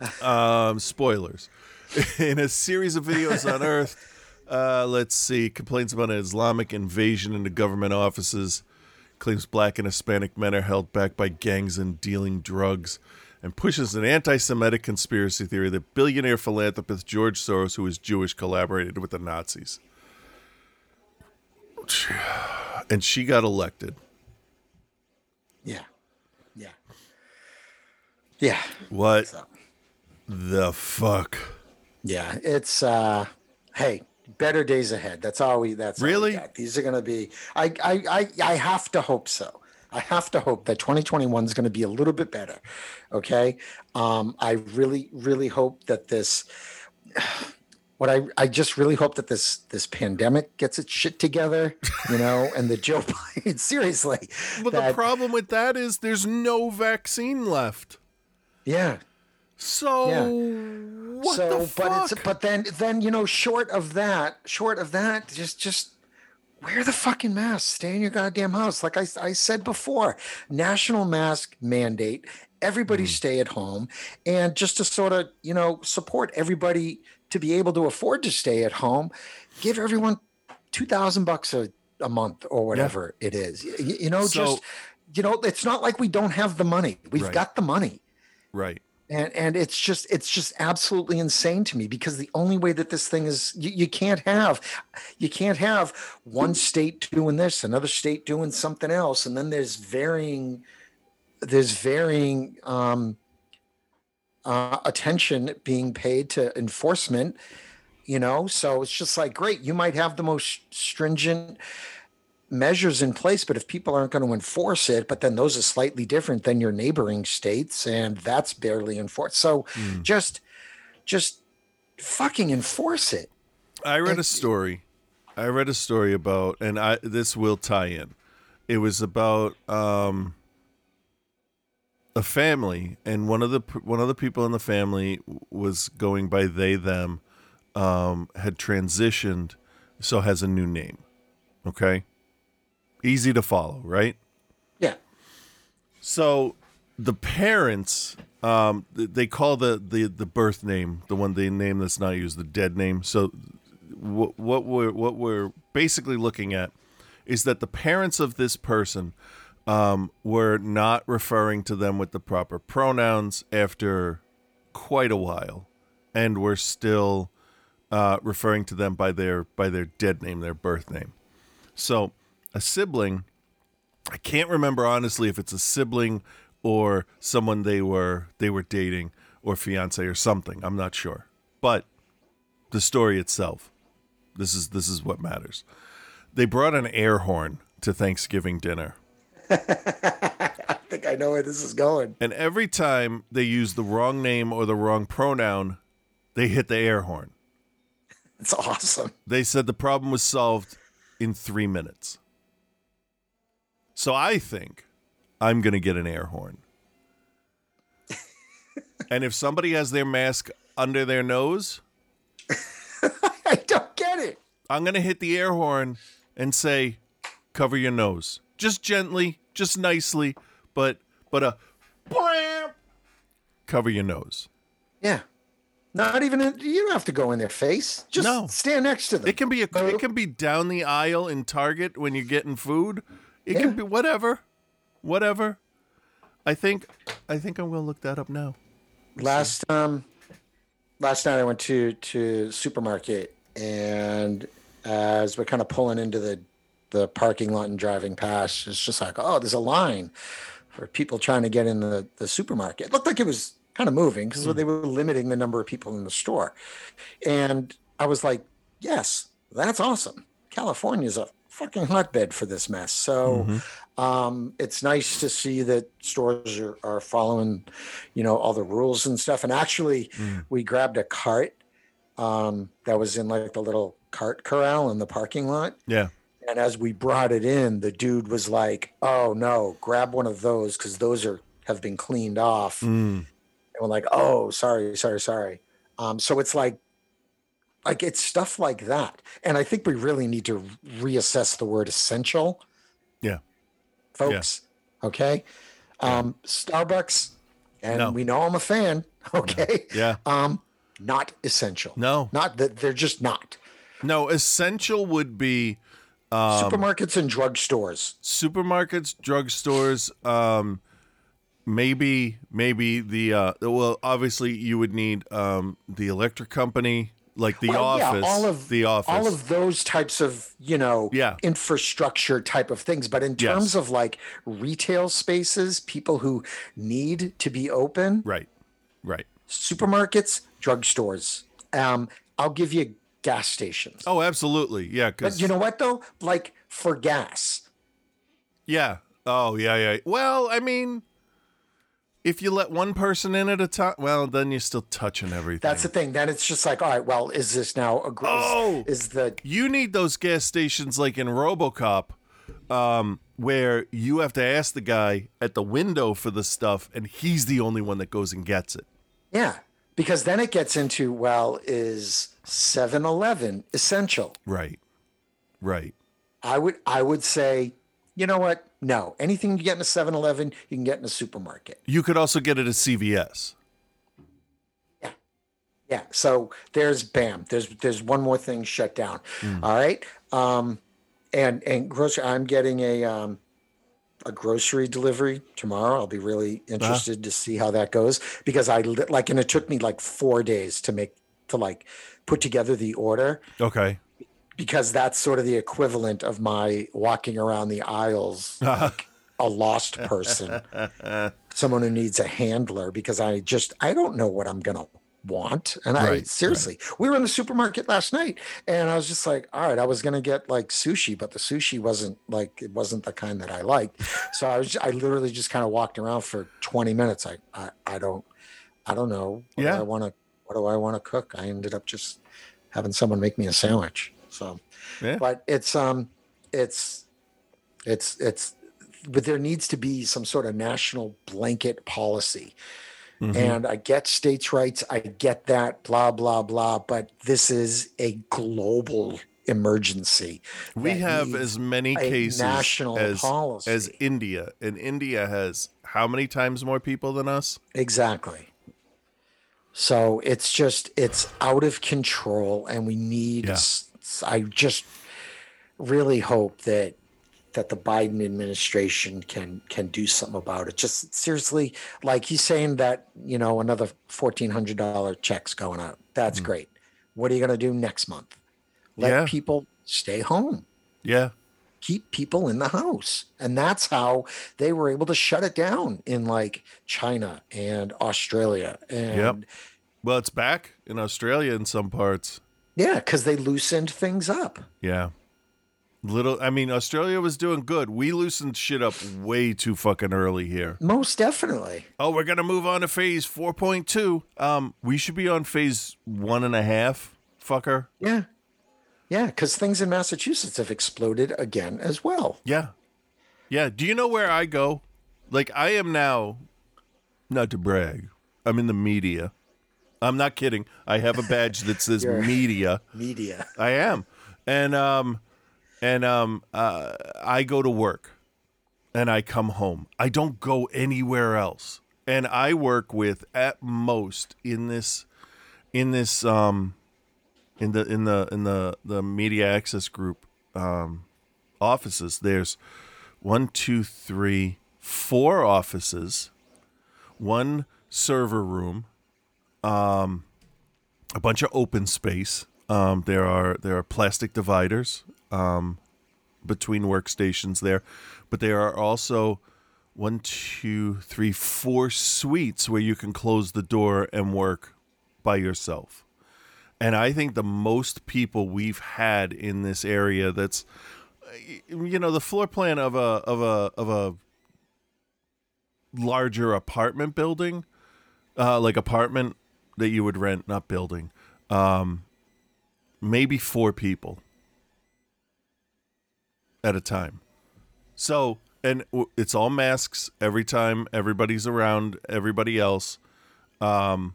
Um, spoilers. In a series of videos on Earth, uh, let's see, complains about an Islamic invasion into government offices, claims black and Hispanic men are held back by gangs and dealing drugs, and pushes an anti Semitic conspiracy theory that billionaire philanthropist George Soros, who is Jewish, collaborated with the Nazis. And she got elected. Yeah. Yeah. Yeah. What So, the fuck? yeah. It's uh hey, better days ahead. That's all we that's all Really? got. These are gonna be I I I, I have to hope so. I have to hope that 2021 is going to be a little bit better. Okay. Um, I really, really hope that this, what I, I just really hope that this, this pandemic gets its shit together, you know, and the Joe Biden, seriously. Well, the problem with that is there's no vaccine left. Yeah. So Yeah. what so, the fuck? but it's, but then, then, you know, short of that, short of that, just, just, wear the fucking mask. Stay in your goddamn house. Like I, I said before, national mask mandate. Everybody mm. stay at home, and just to sort of you know support everybody to be able to afford to stay at home, give everyone two thousand bucks a a month or whatever it is. You, you know, So- just you know, it's not like we don't have the money. We've Right. got the money, right. and and it's just it's just absolutely insane to me because the only way that this thing is you, you can't have you can't have one state doing this another state doing something else and then there's varying there's varying um uh, attention being paid to enforcement you know so it's just like great you might have the most stringent measures in place but if people aren't going to enforce it but then those are slightly different than your neighboring states and that's barely enforced so just just fucking enforce it I read a story. I read a story about, and I this will tie in. It was about um, a family, and one of the one of the people in the family was going by they them, um, had transitioned, so has a new name. Okay, easy to follow, right? yeah So the parents, um, they call the, the the birth name the one the name that's not used the dead name. So what what we're what we're basically looking at is that the parents of this person um, were not referring to them with the proper pronouns after quite a while, and were still uh, referring to them by their by their dead name, their birth name. So a sibling I can't remember honestly if it's a sibling or someone they were they were dating or fiance or something. I'm not sure. But the story itself, this is this is what matters. They brought an air horn to Thanksgiving dinner. i think i know where this is going And every time they used the wrong name or the wrong pronoun, they hit the air horn. it's awesome They said the problem was solved in three minutes. So I think I'm going to get an air horn. and if somebody has their mask under their nose, i don't get it I'm going to hit the air horn and say, cover your nose. Just gently, just nicely, but, but a blam, cover your nose. yeah not even in, you don't have to go in their face just No. stand next to them It can be a, it can be down the aisle in Target when you're getting food. It can be whatever, whatever. I think I think I'm gonna look that up now. last um last night i went to to supermarket and as we're kind of pulling into the the parking lot and driving past it's just like oh there's a line for people trying to get in the the supermarket. It looked like it was kind of moving because they were limiting the number of people in the store. And i was like yes that's awesome. California's a fucking hotbed for this mess so um, it's nice to see that stores are, are following, you know, all the rules and stuff. And actually, we grabbed a cart um, that was in like the little cart corral in the parking lot. Yeah. And as we brought it in, the dude was like, "Oh no, grab one of those because those are have been cleaned off." Mm. And we're like, "Oh, sorry, sorry, sorry." Um, so it's like, like it's stuff like that. And I think we really need to reassess the word essential Yeah. folks. Okay. Um, Starbucks, and No. we know I'm a fan. Okay. Yeah. Um, not essential. No. Not that they're just not. No, essential would be Um, Supermarkets and drugstores. supermarkets, drugstores, um maybe maybe the uh well obviously you would need um the electric company like the Well, office Yeah, all of the office all of those types of you know Yeah. infrastructure type of things. But in Yes. terms of like retail spaces, people who need to be open, right right supermarkets, drugstores. Um, I'll give you gas stations. oh absolutely yeah because But you know what though? Like for gas, Yeah. Oh, yeah, yeah. Well, I mean, if you let one person in at a time, well, then you're still touching everything. that's the thing. Then it's just like, all right, well, is this now a gr- Oh! is, is the you need those gas stations like in RoboCop, um, where you have to ask the guy at the window for the stuff, and he's the only one that goes and gets it. yeah? Because then it gets into well, is 7-Eleven essential? Right. Right. I would I would say, you know what? No. Anything you get in a 7-Eleven, you can get in a supermarket. You could also get it at CVS. Yeah. Yeah. So there's bam. There's there's one more thing shut down. All right. Um and and grocery I'm getting a um a grocery delivery tomorrow. I'll be really Uh-huh. interested to see how that goes because I li- like, and it took me like four days to make to like put together the order Okay. Because that's sort of the equivalent of my walking around the aisles like a lost person, someone who needs a handler because I just I don't know what I'm gonna want. And I Right, seriously, we were in the supermarket last night and I was just like, all right, I was gonna get like sushi, but the sushi wasn't like it wasn't the kind that I liked. So I was I literally just kind of walked around for 20 minutes. I I, I don't I don't know. What Yeah. do I want to what do I want to cook? I ended up just having someone make me a sandwich. So Yeah. but it's um it's it's it's but there needs to be some sort of national blanket policy Mhm. and i get states rights i get that blah blah blah but this is a global emergency we have as many cases national as, as. India, and India has how many times more people than us? exactly so it's just it's out of control and we need Yeah. s- s- i just really hope that that the biden administration can can do something about it just seriously like he's saying that you know another $1400 checks going out that's mm. great what are you going to do next month let. Yeah. people stay home Yeah. keep people in the house. And that's how they were able to shut it down in like China and Australia. And Well, it's back in Australia in some parts. Yeah, because they loosened things up. Yeah. Little, I mean, Australia was doing good. We loosened shit up way too fucking early here. Most definitely. Oh, we're gonna move on to phase four point two. Um, we should be on phase one and a half, fucker. Yeah. Yeah, because things in Massachusetts have exploded again as well. Yeah, yeah. Do you know where I go? Like, I am now, not to brag, I'm in the media. I'm not kidding. I have a badge that says You're- media. Media. I am, and um, and um, uh, I go to work, and I come home. I don't go anywhere else, and I work with at most in this, in this um, in the in the in the the media access group um, offices. There's one, two, three, four offices, one server room, um, a bunch of open space. Um, there are there are plastic dividers um, between workstations there, but there are also one, two, three, four suites where you can close the door and work by yourself. And I think the most people we've had in this area that's you know the floor plan of a of a of a larger apartment building uh like apartment that you would rent not building um maybe four people at a time so and it's all masks every time everybody's around everybody else um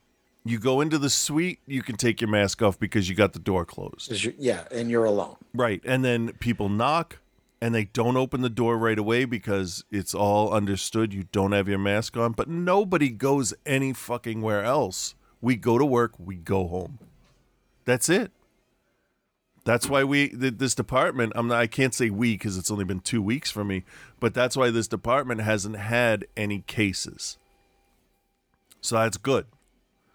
you go into the suite you can take your mask off because you got the door closed. Yeah, and you're alone. Right. And then people knock and they don't open the door right away because it's all understood you don't have your mask on, but nobody goes any fucking where else. We go to work, we go home. That's it. That's why we this department, I'm not I can't say we cuz it's only been 2 weeks for me, but that's why this department hasn't had any cases. So that's good.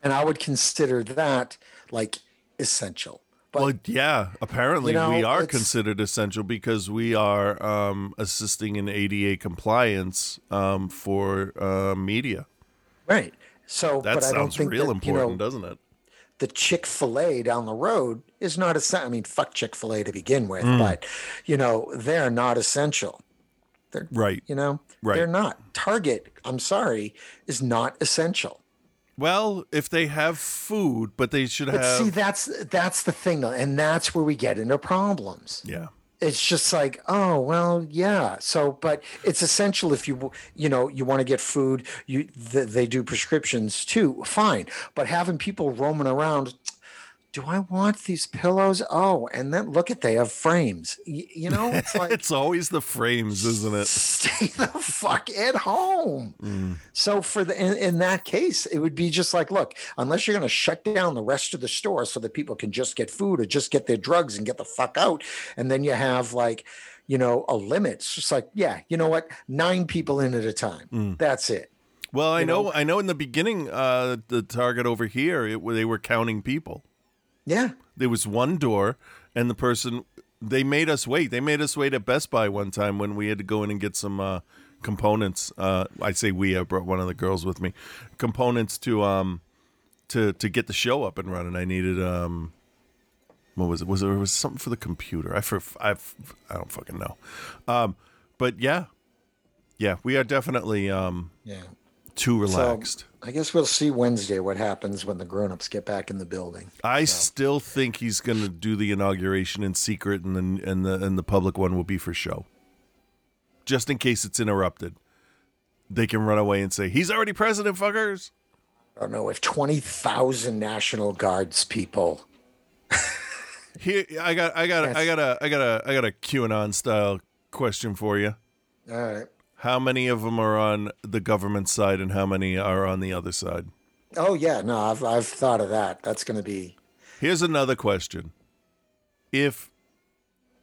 And I would consider that like essential. But well, yeah. Apparently, you know, we are considered essential because we are um, assisting in ADA compliance um, for uh, media. right. So That but I don't think real that, important, you know, doesn't it? the Chick fil A down the road is not essential. I mean, fuck Chick fil A to begin with, Mm. but, you know, they're not essential. They're, Right. you know, Right. they're not. Target, I'm sorry, is not essential. Well, if they have food, but they should But have. see, that's that's the thing, and that's where we get into problems. yeah. It's just like, oh well, yeah. So, but it's essential if you you know you want to get food. You th- they do prescriptions too. Fine, but having people roaming around. Do I want these pillows? Oh, and then look at they have frames. Y- you know, it's like it's always the frames, isn't it? stay the fuck at home. Mm. So for the in, in that case, it would be just like, look, unless you're going to shut down the rest of the store so that people can just get food or just get their drugs and get the fuck out, and then you have like, you know, a limit. It's just like, yeah, you know what? Nine people in at a time. Mm. That's it. Well, I You know, know? I know. In the beginning, uh, the target over here, it, they were counting people. Yeah. There was one door, and the person they made us wait. They made us wait at Best Buy one time when we had to go in and get some uh, components. Uh, I say we. I brought one of the girls with me. Components to um to to get the show up and running. I needed um. What was it? Was it, it was something for the computer? I for I I don't fucking know. Um, but yeah, yeah, we are definitely um Yeah. too relaxed. So I guess we'll see Wednesday what happens when the grown-ups get back in the building. I still think he's going to do the inauguration in secret, and then and the and the public one will be for show, just in case it's interrupted. They can run away and say he's already president, fuckers. I don't know if 20,000 National Guards people. Here, I got, I got, I got a, I got a, I got a QAnon style question for you. All right. How many of them are on the government side, and how many are on the other side? Oh yeah, no, I've I've thought of that. That's going to be Here's another question: If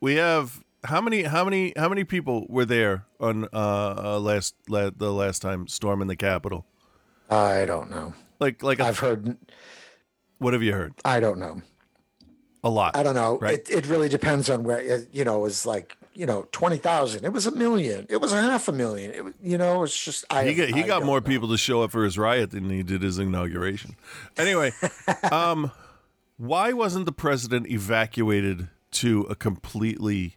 we have how many how many how many people were there on uh, uh last la- the last time storm in the Capitol? I don't know. Like like I've heard what have you heard? I don't know. A lot. I don't know. Right. It it really depends on where you know, it was like, you know, 20,000. It was a million. It was a half a million. It was, you know, it's just I he got he I got more know. people to show up for his riot than he did his inauguration. Anyway, um, why wasn't the president evacuated to a completely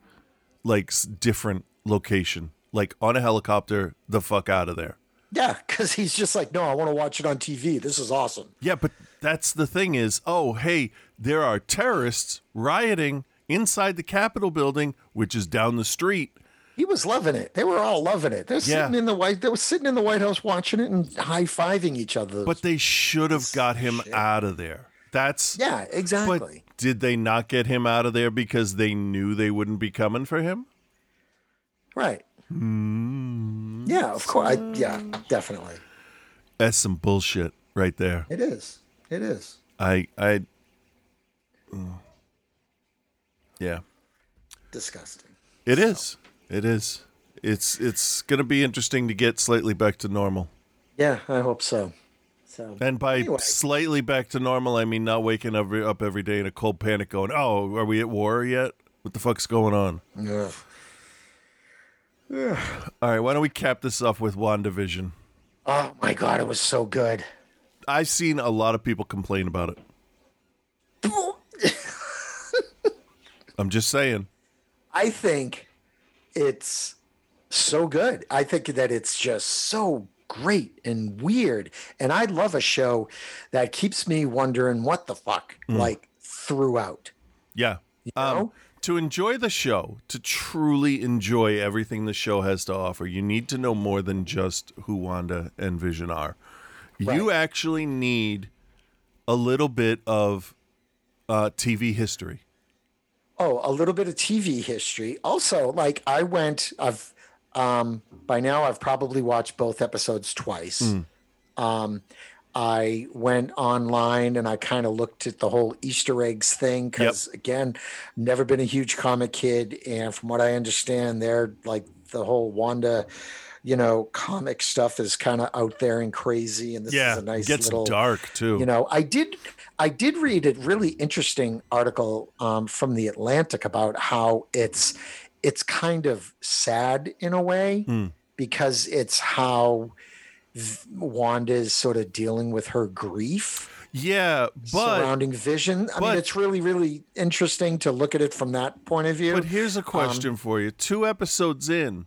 like different location, like on a helicopter, the fuck out of there? Yeah, cuz he's just like, "No, I want to watch it on TV. This is awesome." Yeah, but that's the thing is, oh, hey, there are terrorists rioting inside the Capitol building, which is down the street. He was loving it. They were all loving it. They're Yeah. sitting in the white they were sitting in the White House watching it and high-fiving each other. But they should have got him out of there. That's yeah, But exactly. did they not get him out of there because they knew they wouldn't be coming for him? right. Hmm. Yeah, of course. I, yeah, definitely. That's some bullshit right there. It is. It is. I I mm. Yeah. Disgusting. It is. It is. It's it's going to be interesting to get slightly back to normal. Yeah, I hope so. So And by Anyway. slightly back to normal, I mean not waking up, up every day in a cold panic going, "Oh, are we at war yet? What the fuck's going on?" Ugh. All right, why don't we cap this off with WandaVision? Oh my god, it was so good. I've seen a lot of people complain about it. I'm just saying. I think it's so good. I think that it's just so great and weird. And I love a show that keeps me wondering what the fuck, like throughout. Yeah. know? Um, to enjoy the show, to truly enjoy everything the show has to offer, you need to know more than just who Wanda and Vision are. You actually need a little bit of uh, TV history. Oh, a little bit of TV history. Also, like I went, I've um by now I've probably watched both episodes twice. Um I went online and I kind of looked at the whole Easter eggs thing because again, never been a huge comic kid, and from what I understand, they're like the whole Wanda, you know, comic stuff is kind of out there and crazy, and this yeah, is a nice gets little dark too. you know, I did I did read a really interesting article um, from the Atlantic about how it's it's kind of sad in a way Hmm. because it's how V- Wanda's sort of dealing with her grief yeah, but surrounding Vision. I but- mean, it's really really interesting to look at it from that point of view. but here's a question for you: two episodes in,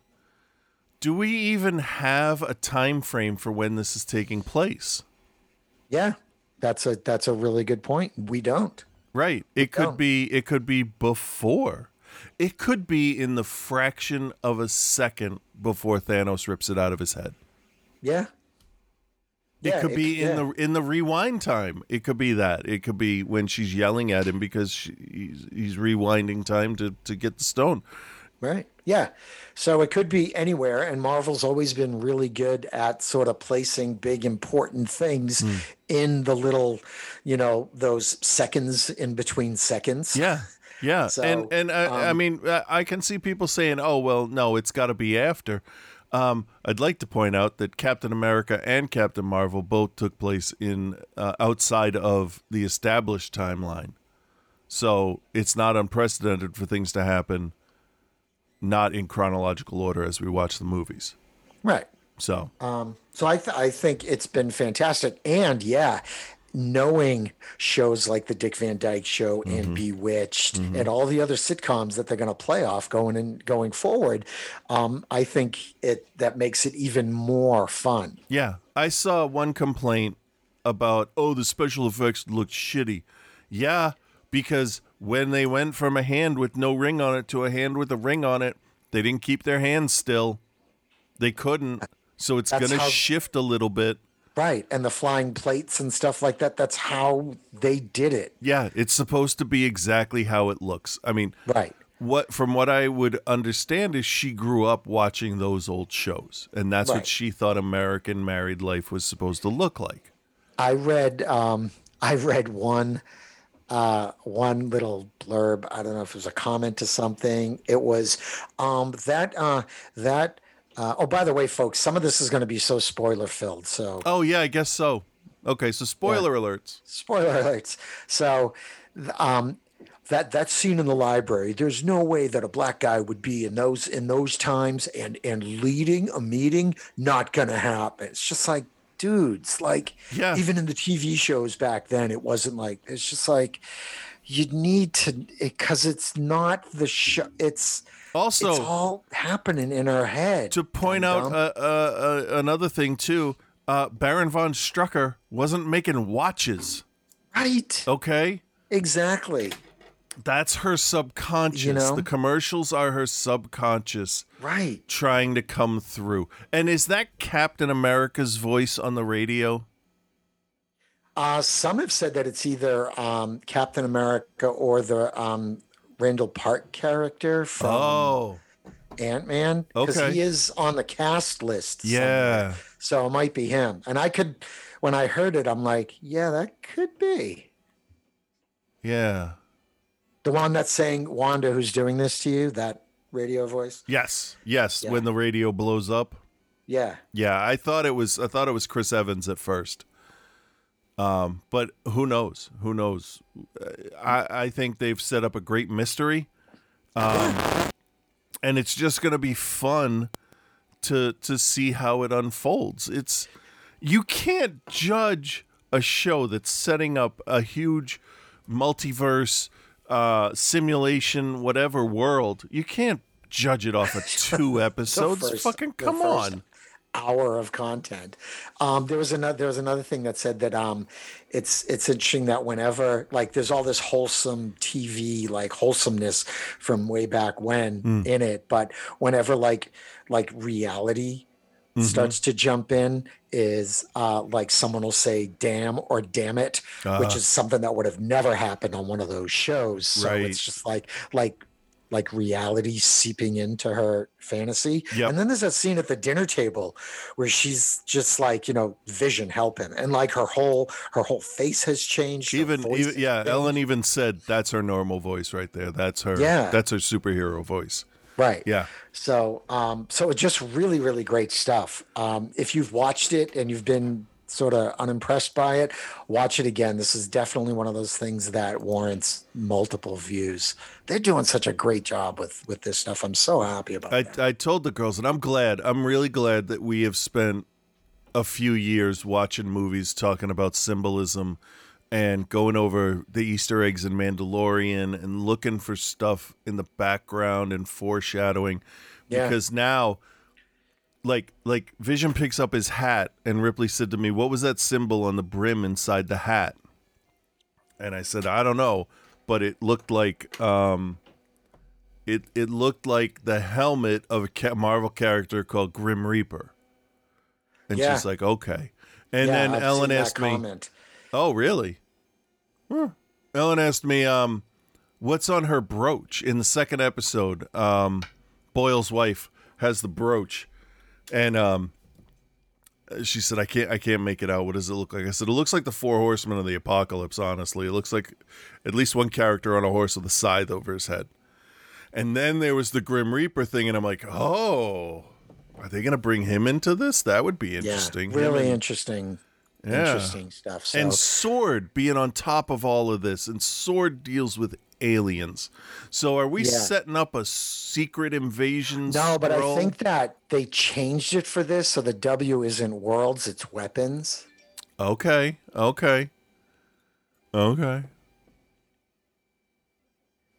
do we even have a time frame for when this is taking place? yeah, that's a that's a really good point. We don't. Right. It could don't. be it could be before. It could be in the fraction of a second before Thanos rips it out of his head. Yeah. It Yeah, could it be in yeah. the in the rewind time. It could be that. It could be when she's yelling at him because she, he's, he's rewinding time to to get the stone. Right. Yeah. So it could be anywhere. And Marvel's always been really good at sort of placing big, important things in the little, you know, those seconds in between seconds. Yeah. Yeah, So, and and I, I um, mean, I I can see people saying, "Oh, well, no, it's got to be after." Um, I'd like to point out that Captain America and Captain Marvel both took place in uh, outside of the established timeline, so it's not unprecedented for things to happen not in chronological order as we watch the movies. Right. So um, So I, th- I think it's been fantastic. And yeah, knowing shows like the Dick Van Dyke Show and mm-hmm. Bewitched mm-hmm. and all the other sitcoms that they're going to play off going and going forward, um, I think it that makes it even more fun. Yeah, I saw one complaint about oh the special effects looked shitty. Yeah, because when they went from a hand with no ring on it to a hand with a ring on it, they didn't keep their hands still. They couldn't. So it's going to how- shift a little bit. Right. And the flying plates and stuff like that. That's how they did it. Yeah, it's supposed to be exactly how it looks. I mean, Right. what from what I would understand is she grew up watching those old shows, and that's what she thought American married life was supposed to look like. I read um I read one uh one little blurb. I don't know if it was a comment to something. It was um that uh that uh, oh by the way folks, some of this is going to be so spoiler filled. So Oh yeah, I guess so. Okay, so spoiler alerts. spoiler alerts. So um that that scene in the library there's no way that a black guy would be in those in those times and and leading a meeting not gonna happen it's just like dudes. Like Yeah. even in the tv shows back then it wasn't like it's just like you need to because it's not the show it's Also, it's all happening in our head. to point out uh, uh, uh, another thing too, uh, Baron von Strucker wasn't making watches. right. Okay, exactly that's her subconscious. You know? The commercials are her subconscious right trying to come through. And is that Captain America's voice on the radio? Uh, some have said that it's either um, Captain America or the um, Randall Park character from oh, Ant Man. Because Okay. he is on the cast list. somewhere. yeah. So it might be him. And I could, when I heard it, I'm like, yeah, that could be. Yeah. The one that's saying, Wanda, who's doing this to you, that radio voice? Yes. Yes. Yeah. When the radio blows up. Yeah. Yeah, I thought it was I thought it was Chris Evans at first. Um, but who knows? Who knows? I I think they've set up a great mystery. Um, and it's just going to be fun to to see how it unfolds. It's you can't judge a show that's setting up a huge multiverse uh simulation whatever world. You can't judge it off of two episodes. first- Fucking come on. hour of content. Um, there was another there was another thing that said that um, it's it's interesting that whenever like there's all this wholesome TV like wholesomeness from way back when Hmm. in it, but whenever like like reality Mm-hmm. starts to jump in is uh, like someone will say damn or damn it Ah. which is something that would have never happened on one of those shows so Right. it's just like like like reality seeping into her fantasy Yep. and then there's that scene at the dinner table where she's just like you know vision help him and like her whole her whole face has changed even, even yeah ellen even said that's her normal voice right there that's her Yeah. that's her superhero voice right yeah So, um, so it's just really, really great stuff. Um, if you've watched it and you've been sort of unimpressed by it, watch it again. This is definitely one of those things that warrants multiple views. They're doing such a great job with with this stuff. I'm so happy about I, it. I told the girls and i'm glad i'm really glad that we have spent a few years watching movies talking about symbolism and going over the easter eggs in mandalorian and looking for stuff in the background and foreshadowing Yeah. because now like like vision picks up his hat and ripley said to me what was that symbol on the brim inside the hat and i said i don't know but it looked like um it it looked like the helmet of a marvel character called grim reaper and Yeah. she's like okay and Yeah, then I've ellen asked me comment. Oh really Hmm. ellen asked me um what's on her brooch in the second episode um boyle's wife has the brooch and um She said, "I can't, I can't make it out. What does it look like?" I said, "It looks like the four horsemen of the apocalypse. Honestly, it looks like at least one character on a horse with a scythe over his head." And then there was the Grim Reaper thing, and I'm like, "Oh, are they going to bring him into this? That would be interesting." Yeah, really and- interesting, Yeah. interesting stuff. So and Sword being on top of all of this, and Sword deals with aliens. So are we Yeah. setting up a secret invasion? no, but I think that they changed it for this, so the W isn't worlds, it's weapons. Okay, okay, okay.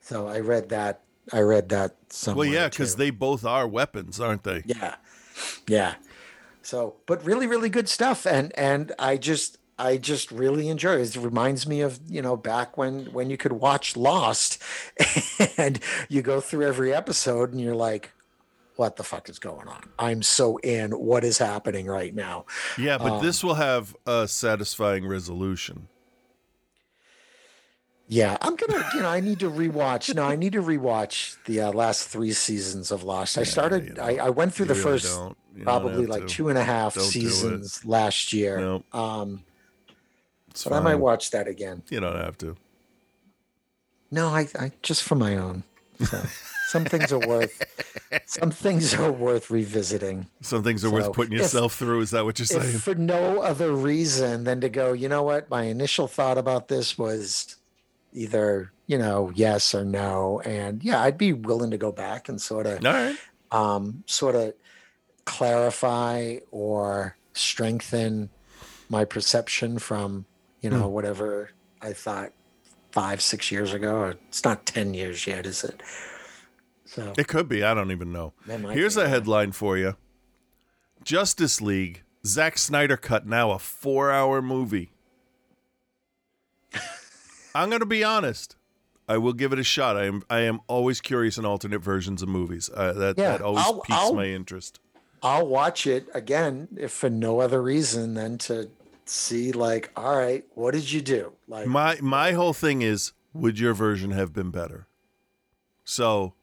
So I read that. I read that somewhere. Well, yeah, because they both are weapons, aren't they? Yeah, yeah. So, but really, really good stuff, and and I just I just really enjoy it. It reminds me of you know back when when you could watch Lost, and you go through every episode, and you're like. What the fuck is going on? I'm so in. What is happening right now? Yeah, but Um, this will have a satisfying resolution. Yeah, I'm gonna. You know, I need to rewatch. No, I need to rewatch the uh, last three seasons of Lost. I started. you know, I, I went through the really first don't. You don't probably like to. two and a half Don't seasons last year. No, Um, it's but I might watch that again. You don't have to. No, I, I just for my own. So, some things are worth. Some things are worth revisiting. Some things are So, worth putting if- yourself through. Is that what you're saying? For no other reason than to go, you know what? My initial thought about this was either you know yes or no, and yeah, I'd be willing to go back and sort of right. um, sort of clarify or strengthen my perception from you know whatever I thought five six years ago. It's not ten years yet, is it? So It could be. I don't even know. Here's be, a headline for you Justice League. Zack Snyder cut now a four hour movie. I'm going to be honest. I will give it a shot. I am I am always curious in alternate versions of movies. Uh, that Yeah, that always I'll- piques I'll- my interest. I'll watch it again if for no other reason than to see like, all right, what did you do? Like, My my whole thing is would your version have been better? So,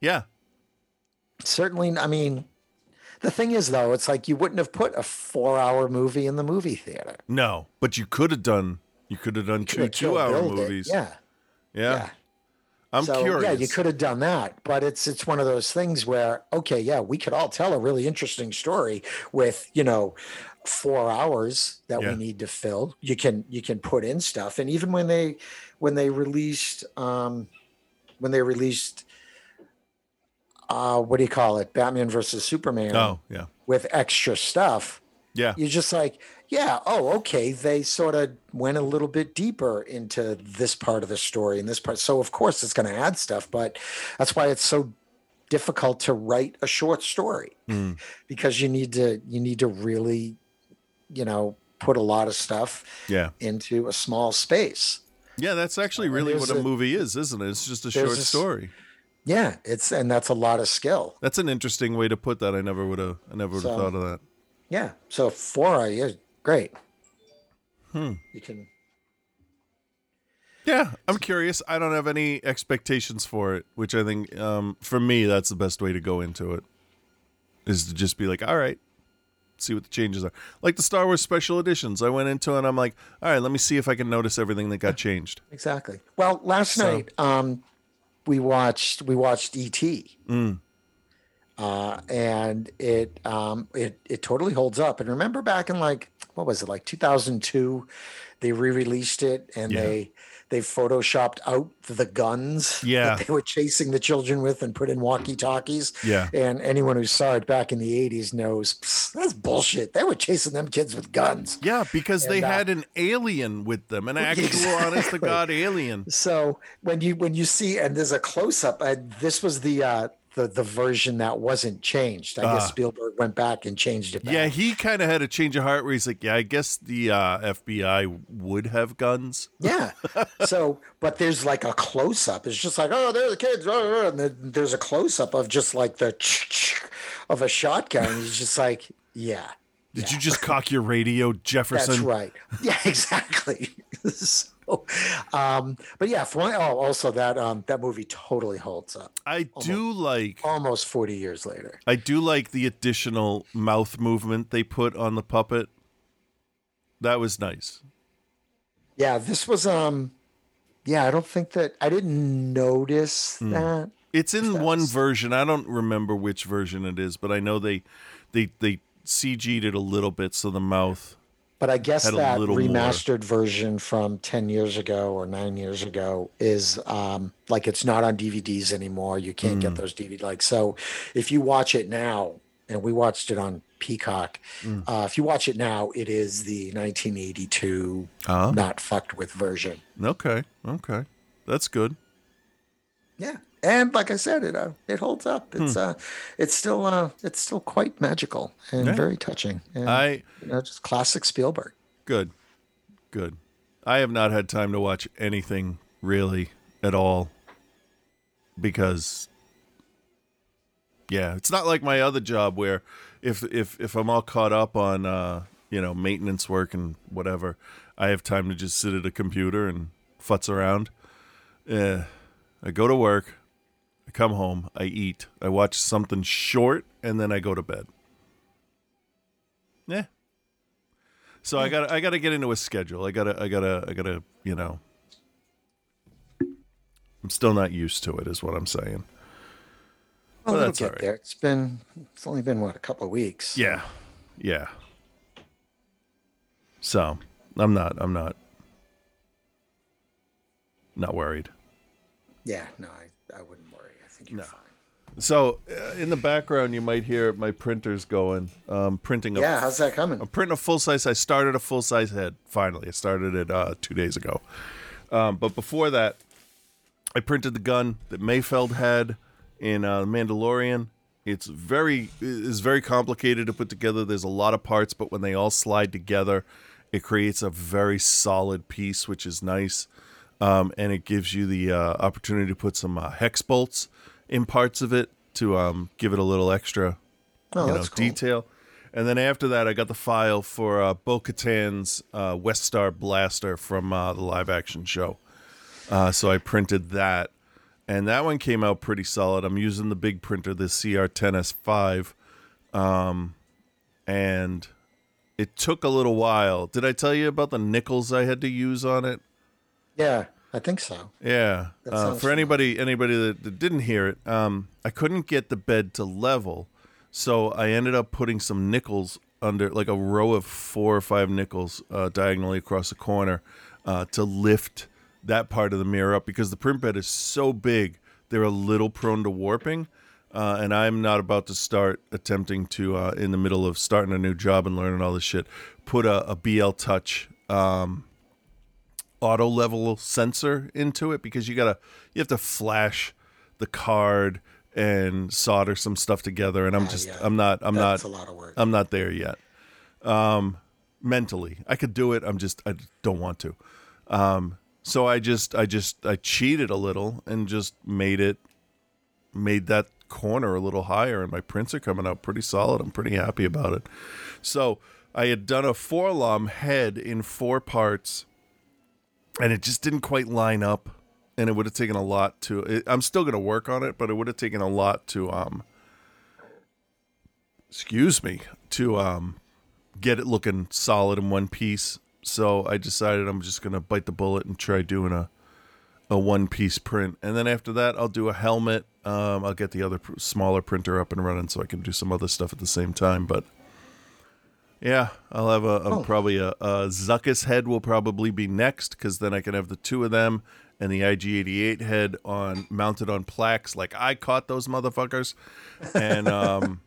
yeah. certainly, I mean. The thing is, though, it's like you wouldn't have put a four-hour movie in the movie theater. No, but you could have done you could have done two two-hour movies. Yeah, yeah. yeah. I'm so, curious. Yeah, you could have done that, but it's it's one of those things where okay, yeah, we could all tell a really interesting story with you know four hours that Yeah. we need to fill. You can you can put in stuff, and even when they when they released um when they released uh what do you call it, Batman versus Superman Oh, yeah. with extra stuff. Yeah. You're just like, yeah, oh, okay. They sort of went a little bit deeper into this part of the story and this part. So, of course, it's going to add stuff, but that's why it's so difficult to write a short story Mm. because you need to you need to really, you know, put a lot of stuff Yeah. into a small space. Yeah, that's actually So really what a, a- movie is, isn't it? It's just a short this- story. Yeah, it's and that's a lot of skill. That's an interesting way to put that. I never would have I never would have So- thought of that. Yeah. So four, yeah, great. Hmm. You can Yeah, I'm curious. I don't have any expectations for it, which I think um, for me that's the best way to go into it. Is to just be like, all right, see what the changes are. Like the Star Wars special editions, I went into and I'm like, all right, let me see if I can notice everything that got changed. Exactly. Well, last So- night um, we watched we watched ET, Mm. uh, and it um, it it totally holds up. And remember back in like what was it like 2002, they re-released it and Yeah. they they photoshopped out the guns Yeah. that they were chasing the children with and put in walkie-talkies. Yeah. And anyone who saw it back in the 80s knows that's bullshit. They were chasing them kids with guns. Yeah, because they uh, had an alien with them, an actual honest to God alien. So when you when you see and there's a close up, uh, this was the uh, the the version that wasn't changed. I guess Ah. Spielberg went back and changed it. Back. Yeah, he kind of had a change of heart where he's like, yeah, I guess the uh, FBI would have guns. yeah. So, but there's like a close up. It's just like, oh, there are the kids, and then there's a close up of just like the of a shotgun. He's just like, yeah, Did you just cock your radio, Jefferson? that's right. Yeah, exactly. so, um, but yeah, for oh, also that um, that movie totally holds up. I do like Almost forty years later. I do like the additional mouth movement they put on the puppet. That was nice. Yeah, this was um, yeah, I don't think that I didn't notice Hmm. that. It's in one version. I don't remember which version it is, but I know they they they CG'd it a little bit so the mouth. But I guess that little more. remastered version from 10 years ago or nine years ago is um, like it's not on DVDs anymore. You can't Hmm. get those DVD. Like, so if you watch it now, and we watched it on Peacock, Hmm. uh, if you watch it now, it is the 1982 Ah. not fucked with version. Okay, okay, that's good. Yeah. And like I said, it uh, it holds up. Hmm. It's uh, it's still uh, it's still quite magical and Yeah. very touching. And, I you know, just classic Spielberg. good, good. I have not had time to watch anything really at all because yeah, it's not like my other job where if if if I'm all caught up on uh, you know, maintenance work and whatever, I have time to just sit at a computer and futz around. Eh, I go to work, I come home, I eat, I watch something short, and then I go to bed. Yeah. So I got I got to get into a schedule. I got to I got to I got to, you know. I'm still not used to it is what I'm saying. Oh, well, Well, it'll that's get right. there. It's been it's only been what a couple of weeks. Yeah. Yeah. So, I'm not I'm not not worried. Yeah, no, I, I wouldn't worry. I think you're No. fine. So, uh, in the background you might hear my printers going um printing a Yeah, how's that coming? I'm printing a full size. I started a full size head. Finally, I started it uh, two days ago. Um, but before that, I printed the gun that Mayfeld had in uh, Mandalorian. It's very is very complicated to put together. There's a lot of parts, but when they all slide together, it creates a very solid piece, which is nice. Um, and it gives you the uh, opportunity to put some uh, hex bolts in parts of it to um, give it a little extra Oh, you know, cool. detail. And then after that, I got the file for uh, Bo Katan's uh, Westar Blaster from uh, the live action show. Uh, so I printed that, and that one came out pretty solid. I'm using the big printer, the CR10S5, um, and it took a little while. Did I tell you about the nickels I had to use on it? Yeah, I think so. Yeah. Uh, for anybody anybody that, that didn't hear it, um, I couldn't get the bed to level, so I ended up putting some nickels under, like a row of four or five nickels uh, diagonally across the corner, uh, to lift that part of the mirror up because the print bed is so big they're a little prone to warping. Uh, and I'm not about to start attempting to, uh, in the middle of starting a new job and learning all this shit, put a, a BL Touch um, auto level sensor into it because you gotta you have to flash the card and solder some stuff together. And i'm just yeah. i'm not i'm That's not a lot of work. i'm not there yet. Um mentally. I could do it. I'm just i don't want to. Um so i just i just i cheated a little and just made it made that corner a little higher. And my prints are coming out pretty solid. I'm pretty happy about it. So i had done a 4-LOM head in four parts and it just didn't quite line up and it would have taken a lot to it, i'm still going to work on it but it would have taken a lot to um excuse me to um get it looking solid in one piece. So i decided i'm just going to bite the bullet and try doing a a one piece print. And then after that i'll do a helmet. Um i'll get the other pr- smaller printer up and running so i can do some other stuff at the same time but yeah, I'll have a, a probably a, a Zuckuss head will probably be next because then I can have the two of them and the IG88 head on mounted on plaques like I caught those motherfuckers, and um,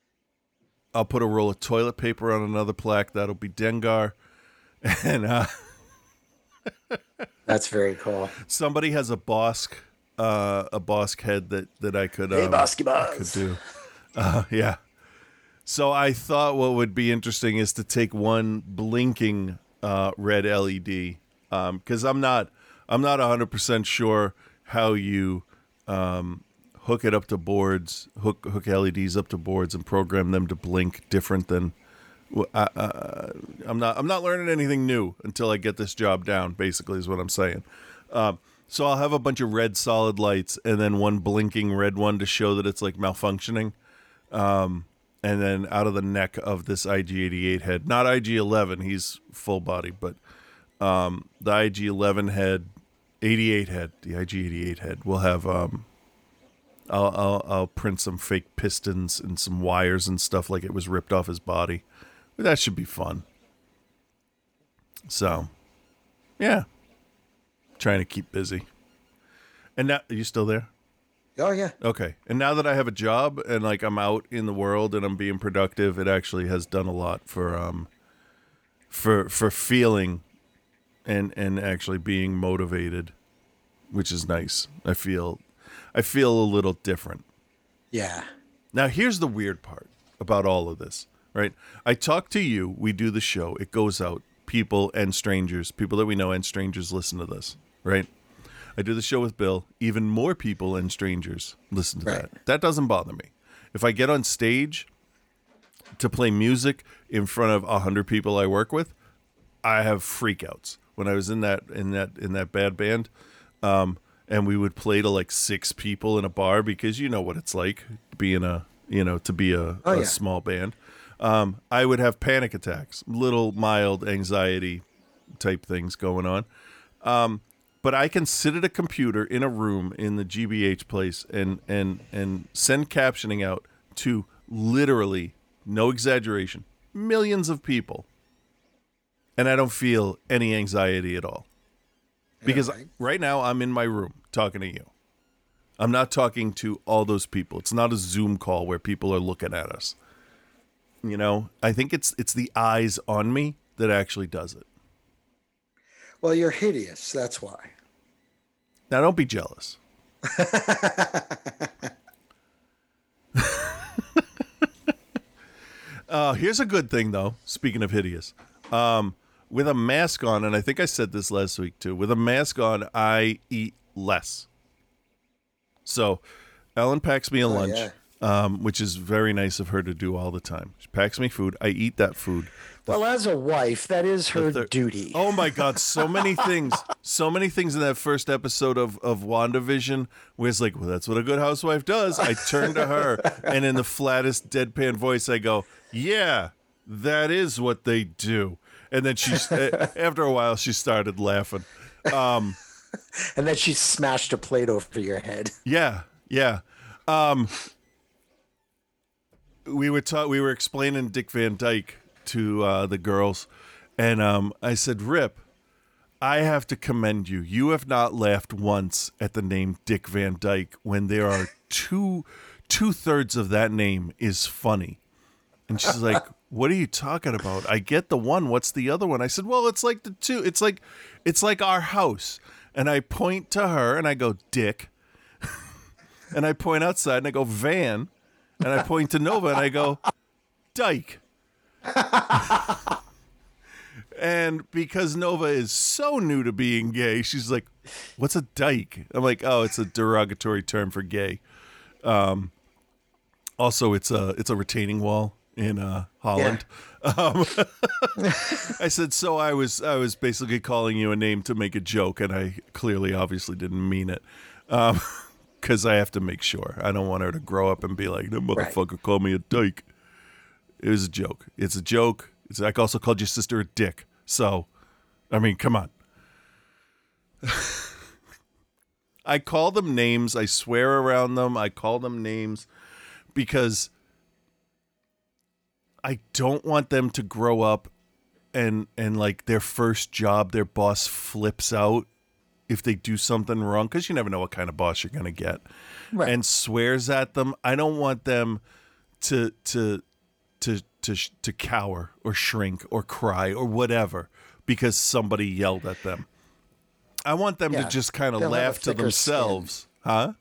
I'll put a roll of toilet paper on another plaque that'll be Dengar, and uh, That's very cool. somebody has a Bossk, uh, a Bossk head that that I could Hey, um, Bosky could do. Uh, yeah. So I thought what would be interesting is to take one blinking uh, red LED because I'm not I'm not 100 percent sure how you um, hook it up to boards, hook hook LEDs up to boards, and program them to blink different than I, uh, I'm not I'm not learning anything new until I get this job down. Basically, is what I'm saying. Um, so I'll have a bunch of red solid lights and then one blinking red one to show that it's like malfunctioning. Um, and then out of the neck of this IG88 head, not IG11, he's full body, but um, the IG11 head, 88 head, the IG88 head will have um, I'll, I'll I'll print some fake pistons and some wires and stuff like it was ripped off his body. That should be fun. So, yeah, trying to keep busy. And now, are you still there? Oh yeah. Okay. And now that I have a job and like I'm out in the world and I'm being productive, it actually has done a lot for um for for feeling and and actually being motivated, which is nice. I feel I feel a little different. Yeah. Now, here's the weird part about all of this, right? I talk to you, we do the show, it goes out, people and strangers, people that we know and strangers listen to this, right? I do the show with Bill, even more people and strangers listen to Right. that. That doesn't bother me. If I get on stage to play music in front of a hundred people I work with, I have freakouts. When I was in that in that in that bad band, um, and we would play to like six people in a bar because you know what it's like being a you know to be a, Oh, a yeah. small band. Um, I would have panic attacks, little mild anxiety type things going on. Um, but I can sit at a computer in a room in the GBH place and and and send captioning out to literally no exaggeration millions of people and I don't feel any anxiety at all. Because right. right now I'm in my room talking to you. I'm not talking to all those people. It's not a Zoom call where people are looking at us. You know, I think it's it's the eyes on me that actually does it. Well, you're hideous. That's why. Now don't be jealous. uh, here's a good thing though. Speaking of hideous, um, with a mask on, and I think I said this last week too. With a mask on, I eat less. So, Ellen packs me a lunch, yeah. Um, which is very nice of her to do all the time. She packs me food. I eat that food. Well, as a wife, that is her thir- duty. Oh my God, so many things, so many things in that first episode of of WandaVision where it's like, well, that's what a good housewife does. I turn to her and in the flattest deadpan voice, I go, yeah, that is what they do. And then she, after a while, she started laughing. Um, And then she smashed a plate over your head. Yeah, yeah. Um, we were ta- we were explaining Dick Van Dyke to uh, the girls, and um, I said, "Rip, I have to commend you. You have not laughed once at the name Dick Van Dyke when there are two two thirds of that name is funny." And she's like, "What are you talking about? I get the one. What's the other one?" I said, "Well, it's like the two. It's like it's like our house." And I point to her and I go, "Dick." and I point outside and I go, "Van." And I point to Nova and I go, "Dyke." and because Nova is so new to being gay, she's like, "What's a dyke?" I'm like, "Oh, it's a derogatory term for gay." Um, also, it's a it's a retaining wall in uh, Holland. Um, I said, "So I was I was basically calling you a name to make a joke, and I clearly, obviously, didn't mean it." Um, because I have to make sure. I don't want her to grow up and be like, "The motherfucker called me a dyke." It was a joke. It's a joke. It's I also called your sister a dick. So, I mean, come on. I call them names. I swear around them. I call them names because I don't want them to grow up and and like their first job, their boss flips out if they do something wrong because you never know what kind of boss you're gonna get, and swears at them. I don't want them to to to to to cower or shrink or cry or whatever because somebody yelled at them. I want them Yeah, to just kind of they'll have a laugh to themselves, huh?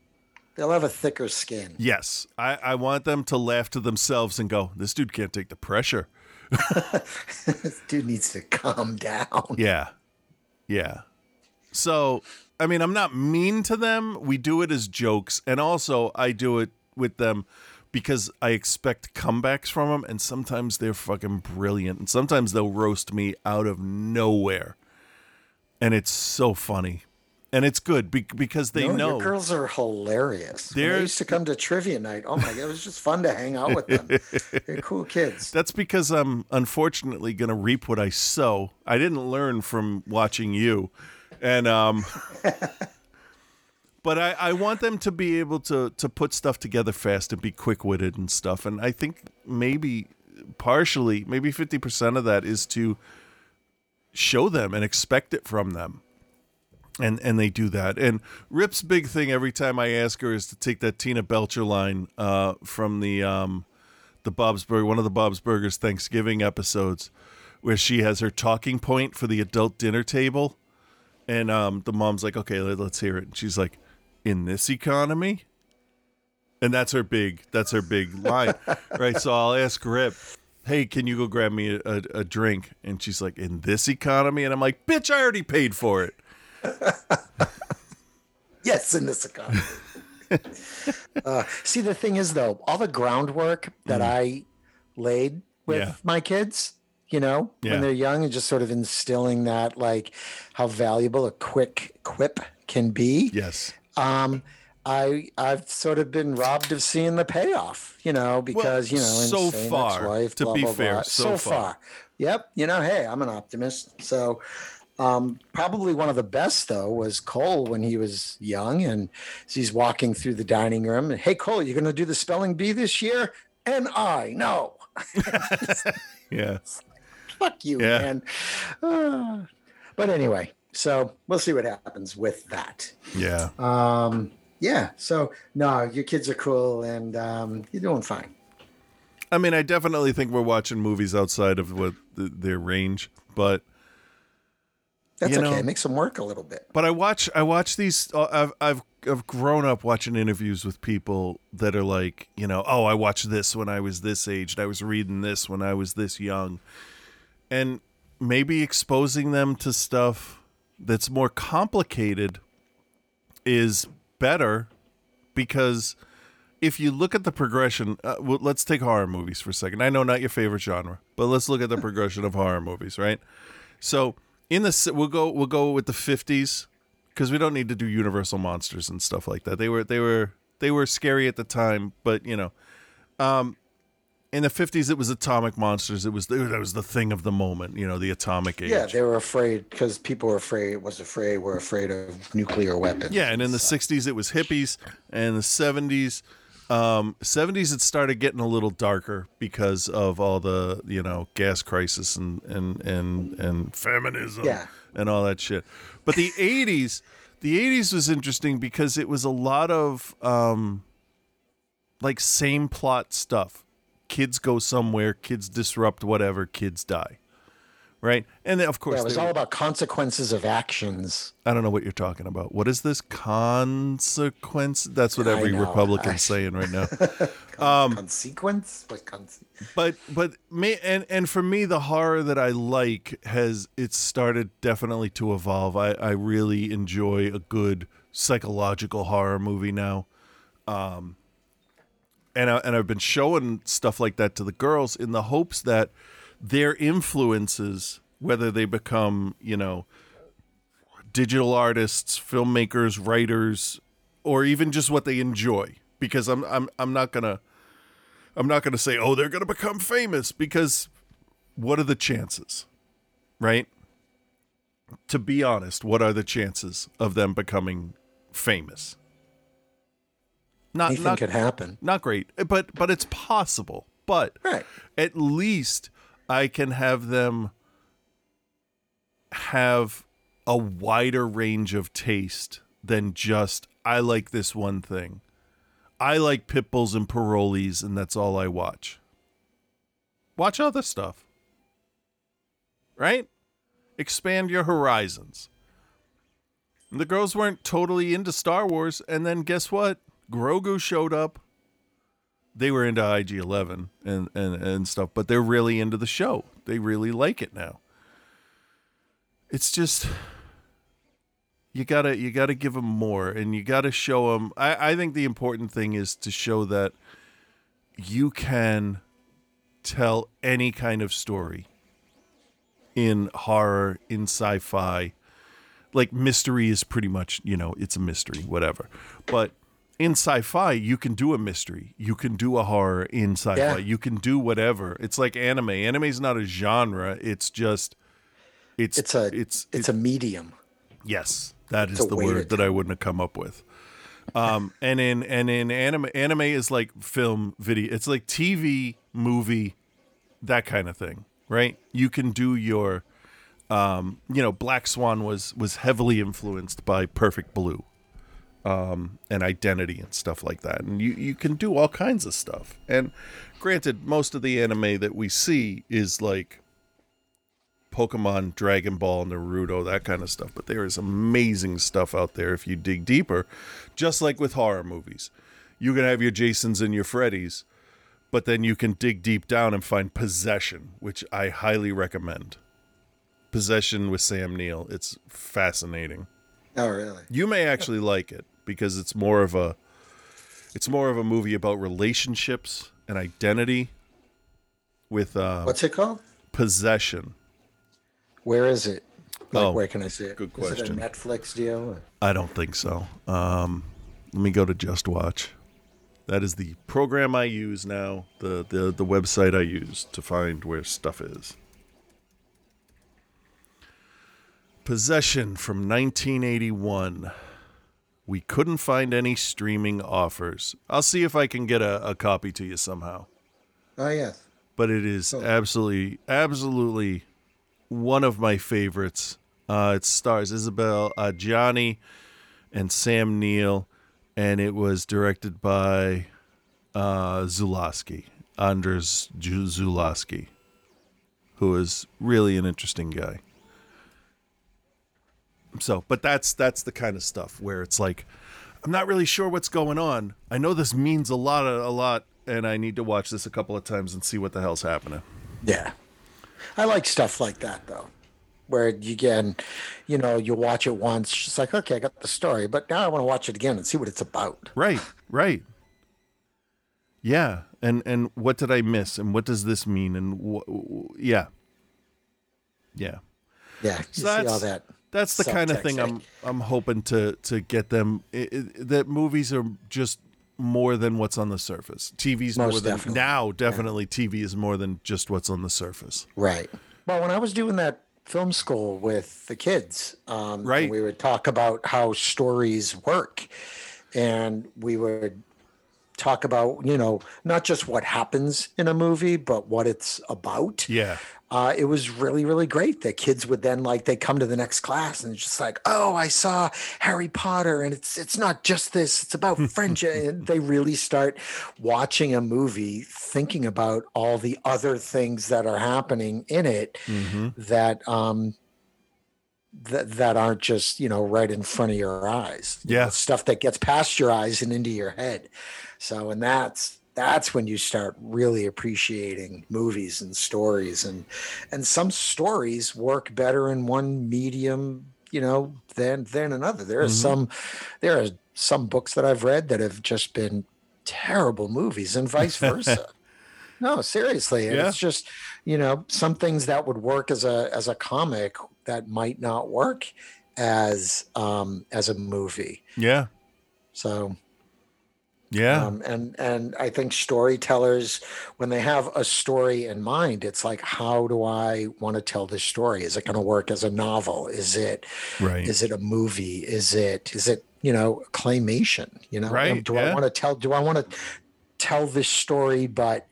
They'll have a thicker skin. Yes, I, I want them to laugh to themselves and go, "This dude can't take the pressure." This dude needs to calm down. Yeah, yeah. So, I mean, I'm not mean to them. We do it as jokes, and also I do it with them because I expect comebacks from them, and sometimes they're fucking brilliant, and sometimes they'll roast me out of nowhere, and it's so funny, and it's good be- because they No, know your girls are hilarious. When they used to come to trivia night. Oh my god, it was just fun to hang out with them. They're cool kids. That's because I'm unfortunately going to reap what I sow. I didn't learn from watching you, and um, but I, I want them to be able to to put stuff together fast and be quick witted and stuff. And I think maybe partially, maybe fifty percent of that is to show them and expect it from them. And and they do that. And Rip's big thing every time I ask her is to take that Tina Belcher line uh, from the um, the Bob's Burger, one of the Bob's Burgers Thanksgiving episodes, where she has her talking point for the adult dinner table, and um, the mom's like, "Okay, let, us hear it." And she's like, "In this economy," and that's her big, that's her big line, right? So I'll ask Rip, "Hey, can you go grab me a, a, a drink?" And she's like, "In this economy," and I'm like, "Bitch, I already paid for it." Yes, in this economy. uh, see, the thing is, though, all the groundwork that I laid with Mm. Yeah. my kids, you know, Yeah. when they're young, and just sort of instilling that, like, how valuable a quick quip can be. Yes. Um, I I've sort of been robbed of seeing the payoff, you know, because you know, so far, ex-wife, to blah, be blah, fair, blah. so so far. far. Yep, you know, hey, I'm an optimist. So, um, probably one of the best though was Cole when he was young, and he's walking through the dining room. And hey, Cole, you're going to do the spelling bee this year? And I no, Yeah. Fuck you, Yeah. man. Ah. but anyway, so we'll see what happens with that. Yeah. Um, yeah. So no, your kids are cool, and um, you're doing fine. I mean, I definitely think we're watching movies outside of what the, their range, but That's okay. know- It makes them work a little bit. but I watch I watch these. uh, I've I've I've grown up watching interviews with people that are like, you know, oh, I watched this when I was this age, and I was reading this when I was this young, and maybe exposing them to stuff that's more complicated is better because if you look at the progression, uh, well, let's take horror movies for a second. I know not your favorite genre, but let's look at the progression of horror movies, right? So in the we'll go we'll go with the fifties because we don't need to do Universal monsters and stuff like that. They were they were they were scary at the time, but you know, um, in the fifties it was atomic monsters. It was that was the thing of the moment. You know, the atomic age. Yeah, they were afraid because people were afraid. Was afraid. Were afraid of nuclear weapons. Yeah, and in the '60s it was hippies, and the '70s, um, '70s it started getting a little darker because of all the you know gas crisis and and and and feminism, Yeah. and all that shit. But the '80s, the '80s was interesting because it was a lot of um, like same plot stuff. Kids go somewhere, kids disrupt whatever, kids die. Right, and then, of course Yeah, it was all were- about consequences of actions. I don't know what you're talking about. What is this consequence? That's what I every. Republican's saying right now. Um, consequence? What conse- But but me and and for me, the horror that I like has it's started definitely to evolve. I I really enjoy a good psychological horror movie now. Um, and I, and I've been showing stuff like that to the girls in the hopes that their influences, whether they become you know digital artists, filmmakers, writers, or even just what they enjoy. Because I'm I'm I'm not gonna I'm not gonna say, oh, they're gonna become famous because what are the chances? Right? To be honest, what are the chances of them becoming famous? Not Anything not, could happen. not great, but but it's possible. But Right. at least I can have them have a wider range of taste than just I like this one thing. I like pit bulls and parolees, and that's all I watch. Watch other stuff. Right? Expand your horizons. The girls weren't totally into Star Wars, and then guess what? Grogu showed up. They were into IG Eleven and, and, and stuff, but they're really into the show. They really like it now. It's just you gotta you gotta give them more, and you gotta show them. I, I think the important thing is to show that you can tell any kind of story in horror, in sci-fi. Like mystery is pretty much, you know, it's a mystery, whatever. But in sci-fi, you can do a mystery. You can do a horror in sci-fi. Yeah. You can do whatever. It's like anime. Anime is not a genre. It's just it's It's a it's it's a medium. Yes, that is a the word that I wouldn't have come up with. Um, and in and in anime, anime is like film, video. It's like TV, movie, that kind of thing, right? You can do your, um, you know, Black Swan was was heavily influenced by Perfect Blue, um, and Identity and stuff like that, and you you can do all kinds of stuff. And granted, most of the anime that we see is like Pokemon, Dragon Ball, Naruto, that kind of stuff. But there is amazing stuff out there if you dig deeper, just like with horror movies. You can have your Jasons and your Freddys, but then you can dig deep down and find Possession, which I highly recommend. Possession with Sam Neill. It's fascinating. Oh, really? You may actually like it because it's more of a it's more of a movie about relationships and identity with uh, What's it called? possession. Where is it? Like, Oh, where can I see it? good Is it question. a Netflix deal? I don't think so. Um, let me go to Just Watch. That is the program I use now, the, the, the website I use to find where stuff is. Possession from 1981. We couldn't find any streaming offers. I'll see if I can get a, a copy to you somehow. Oh, yes. But it is absolutely, absolutely one of my favorites. Uh, it stars Isabelle Adjani and Sam Neill, and it was directed by uh, Zulawski, Anders Zulawski, who is really an interesting guy. So, but that's that's the kind of stuff where it's like, I'm not really sure what's going on. I know this means a lot, a lot, and I need to watch this a couple of times and see what the hell's happening. Yeah. I like stuff like that, though, where you can, you know, you watch it once, it's like, okay, I got the story, but now I want to watch it again and see what it's about. Right, right. Yeah, and and what did I miss, and what does this mean, and wh- yeah, yeah. Yeah. You So see all that. That's the kind of thing eh? I'm I'm hoping to to get them. i i that movies are just more than what's on the surface. TV's more Most than definitely. now. Definitely, TV is more than just what's on the surface. Right. Well, when I was doing that film school with the kids, um, Right. we would talk about how stories work, and we would talk about you know not just what happens in a movie, but what it's about. Yeah, uh, it was really really great. That kids would then like they come to the next class and it's just like oh i saw harry potter and it's it's not just this it's about friendship and they really start watching a movie thinking about all the other things that are happening in it that um that, that aren't just you know right in front of your eyes. You know, Yeah. stuff that gets past your eyes and into your head. So and that's that's when you start really appreciating movies and stories and and some stories work better in one medium you know than than another there are Mm-hmm. some there are some books that i've read that have just been terrible movies and vice versa no seriously Yeah. it's just you know some things that would work as a as a comic that might not work as um as a movie yeah, so yeah. um, and and I think storytellers, when they have a story in mind, it's like, how do I want to tell this story? Is it going to work as a novel? Is it right. is it a movie? Is it is it you know claymation? You know, Right, do I want to tell? Do I want to tell this story, but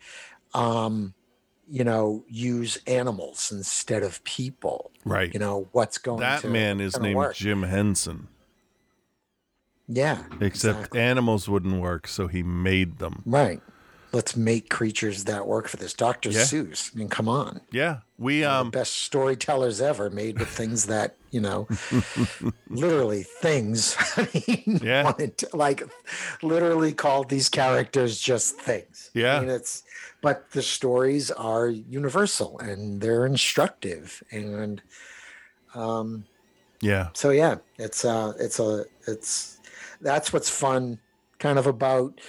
um, you know, use animals instead of people? right. You know, what's going that to man is named work? Jim Henson. Yeah, Except exactly. animals wouldn't work, so he made them. Right. Let's make creatures that work for this. Dr. Yeah. Seuss. I mean, come on. Yeah, we One um the best storytellers ever made with things that, you know, literally things. I mean, Yeah. wanted to, like literally called these characters just things. Yeah. I mean, it's, but the stories are universal and they're instructive. And, um, yeah, so yeah it's uh it's a it's that's what's fun kind of about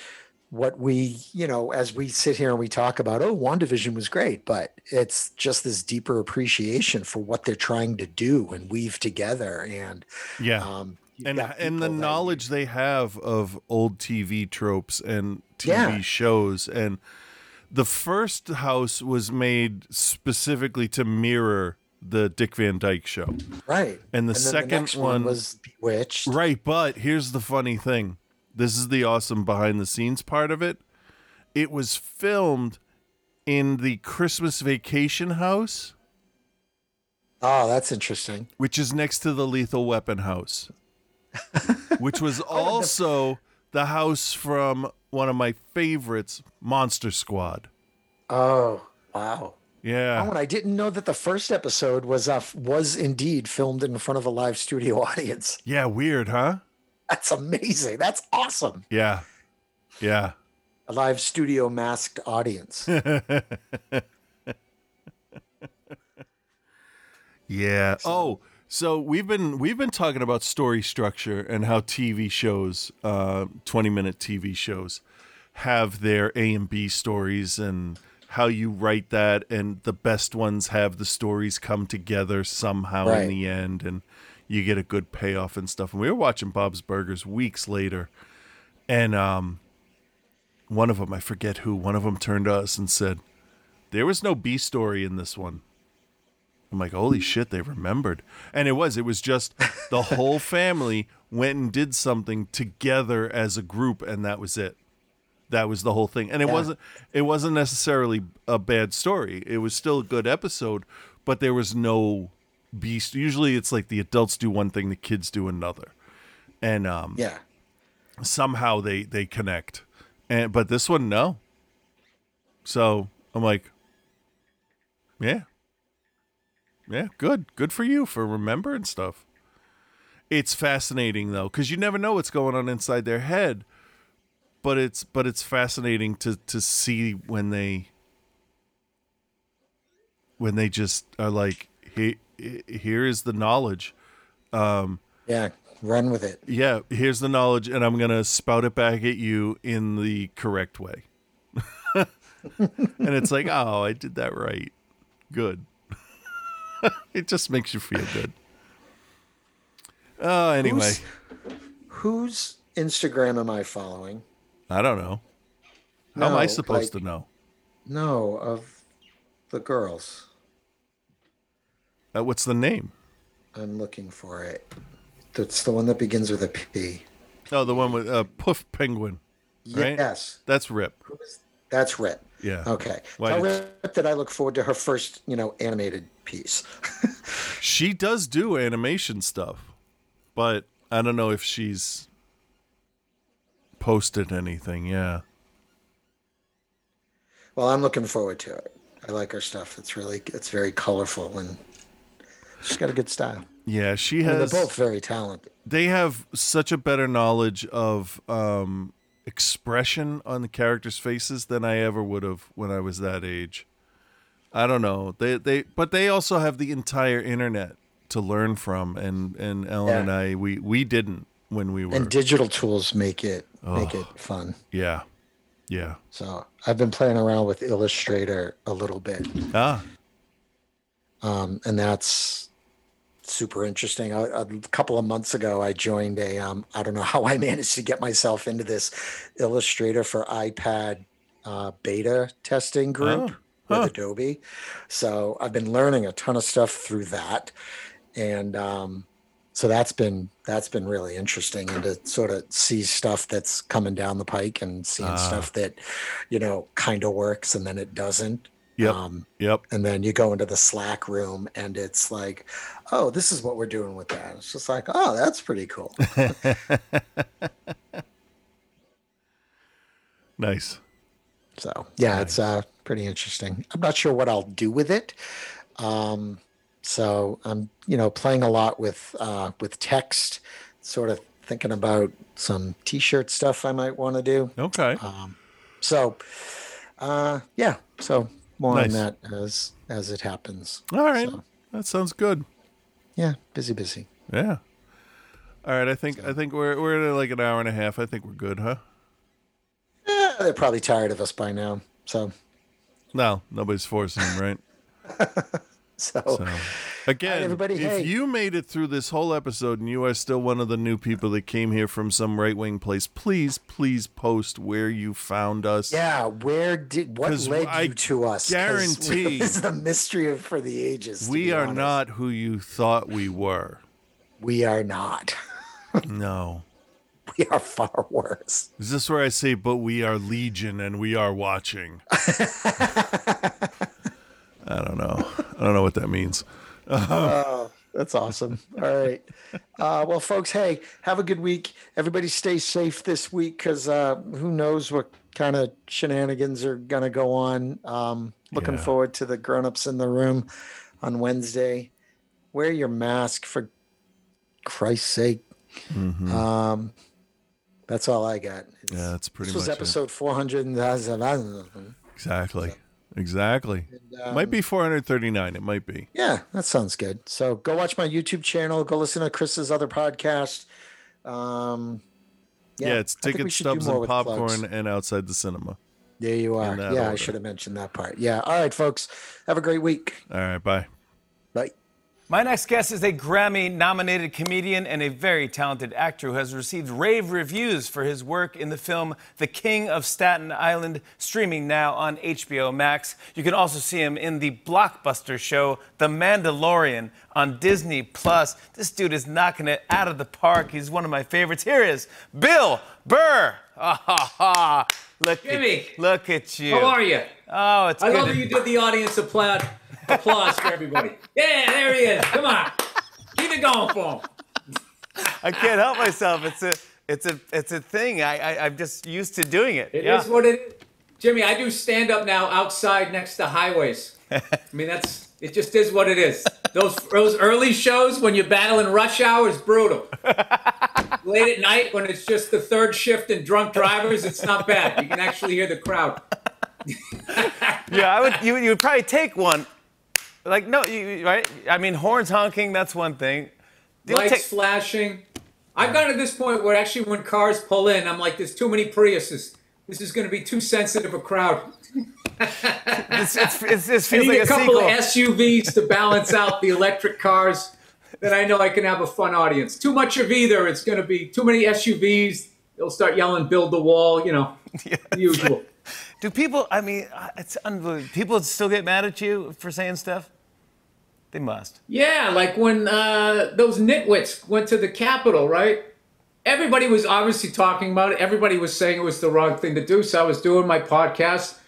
what we, you know, as we sit here and we talk about, oh, WandaVision was great, but it's just this deeper appreciation for what they're trying to do and weave together. And Yeah. um, and and the knowledge they have of old TV tropes and TV Yeah. shows and the first house was made specifically to mirror the Dick Van Dyke show. right? And the then second next one- was Bewitched. Right, but here's the funny thing. This is the awesome behind the scenes part of it. It was filmed in the Christmas vacation house, Oh, that's interesting. which is next to the Lethal Weapon house, which was also the house from one of my favorites, Monster Squad. Oh, wow. Yeah. Oh, and I didn't know that the first episode was uh, was indeed filmed in front of a live studio audience. Yeah, weird, huh? That's amazing. That's awesome. Yeah. Yeah. A live studio masked audience. Yeah. Oh, so we've been we've been talking about story structure and how TV shows, uh, twenty minute TV shows, have their A and B stories and how you write that, and the best ones have the stories come together somehow Right. in the end, and you get a good payoff and stuff. And we were watching Bob's Burgers weeks later, and um, one of them I forget who one of them turned to us and said, "There was no B story in this one." I'm like, holy shit, they remembered. And it was, it was just the whole family went and did something together as a group, and that was it. That was the whole thing. And it Yeah. wasn't it wasn't necessarily a bad story. It was still a good episode, but there was no beast. Usually it's like the adults do one thing, the kids do another. And um yeah. somehow they they connect and but this one no so i'm like yeah yeah good good for you for remembering stuff it's fascinating though because you never know what's going on inside their head but it's but it's fascinating to to see when they when they just are like he, here is the knowledge um, Yeah. Run with it. yeah, here's the knowledge, and I'm gonna spout it back at you in the correct way. and it's like, oh, I did that right. Good. it just makes you feel good. Oh, anyway, Whose Instagram am I following? I don't know. How am I supposed like- to know? No, of the girls. Uh, what's the name? I'm looking for it. That's the one that begins with a P. Oh, the one with uh, Poof Penguin. Right? Yes. That's Rip. That's Rip. Yeah. Okay. Why Tell did- Rip that I look forward to her first, you know, animated piece. She does do animation stuff, but I don't know if she's posted anything. Yeah. well, I'm looking forward to it. I like her stuff. It's really, it's very colorful and she's got a good style. Yeah, she I mean, has. they're both very talented. they have such a better knowledge of um, expression on the characters' faces than I ever would have when I was that age. I don't know. They they but they also have the entire internet to learn from and and Ellen Yeah. and I we we didn't when we were And digital tools make it make it fun. yeah. Yeah. So I've been playing around with Illustrator a little bit. Ah. um, and that's super interesting. A, a couple of months ago, I joined a. Um, I don't know how I managed to get myself into this Illustrator for iPad uh, beta testing group Oh, huh. with Adobe. So I've been learning a ton of stuff through that, and um, so that's been that's been really interesting, and to sort of see stuff that's coming down the pike and seeing Ah. stuff that you know kind of works and then it doesn't. Yep. Um, Yep. and then you go into the slack room and it's like oh this is what we're doing with that it's just like oh that's pretty cool Nice. so yeah it's uh pretty interesting i'm not sure what i'll do with it um so i'm you know playing a lot with uh with text sort of thinking about some t-shirt stuff i might want to do Okay. Um, so uh yeah so more Nice. on that as as it happens All right. so- That sounds good. yeah busy busy Yeah. All right, I think I think we're we're at like an hour and a half. I think we're good, huh? Eh, they're probably tired of us by now. So, No, nobody's forcing him, right? so, So, again, everybody, if hey. you made it through this whole episode and you are still one of the new people that came here from some right wing place, please, please post where you found us. yeah, where did what led I you to us? guarantee- this is the mystery of for the ages. we are honest. not who you thought we were. We are not. No. We are far worse. Is this where I say, but we are legion and we are watching? I don't know. I don't know what that means. Oh, that's awesome. All right. Uh, well, folks, hey, have a good week. Everybody stay safe this week because uh, who knows what kind of shenanigans are going to go on. Um, looking Yeah. forward to the grown-ups in the room on Wednesday. Wear your mask for Christ's sake. Um, that's all I got. It's- Mm-hmm. Yeah, that's pretty this was much it. episode 400. and- Exactly. Exactly. might be 439. It might be. Yeah, that sounds good. So go watch my YouTube channel. Go listen to Chris's other podcast. Um, Yeah, it's I think we ticket stubs and popcorn and outside the cinema. There you are. Yeah, I should have mentioned that part. Yeah. All right, folks. Have a great week. All right. Bye. My next guest is a Grammy nominated comedian and a very talented actor who has received rave reviews for his work in the film The King of Staten Island, streaming now on HBO Max. You can also see him in the blockbuster show The Mandalorian on Disney Plus. This dude is knocking it out of the park. He's one of my favorites. Here is Bill Burr. Ah, ha, ha. Look Jimmy. At, look at you. How are you? Oh, it's I good. love that you did the audience applaud, applause for everybody. Yeah, there he is. Come on, keep it going for him. I can't help myself. It's a, it's a, it's a thing. I, I, I'm just used to doing it. It is yeah. what it is. Jimmy, I do stand up now outside next to highways. I mean, that's it. Just is what it is. Those those early shows when you're battling rush hour is brutal. Late at night when it's just the third shift and drunk drivers, it's not bad. You can actually hear the crowd. yeah, I would. You, you would probably take one. Like no, you, right? I mean, horns honking. That's one thing. Lights take- flashing. I've gotten to this point where actually when cars pull in, I'm like, there's too many Priuses. This is going to be too sensitive a crowd. it's, it's, it's, this I need like a a couple sequel. of SUVs to balance out the electric cars. Then I know I can have a fun audience. Too much of either, it's going to be too many SUVs. They'll start yelling, "Build the wall," you know, the usual. Do people? I mean, it's unbelievable. People still get mad at you for saying stuff. They must. Yeah, like when uh, those nitwits went to the Capitol, right? Everybody was obviously talking about it. Everybody was saying it was the wrong thing to do. So I was doing my podcast.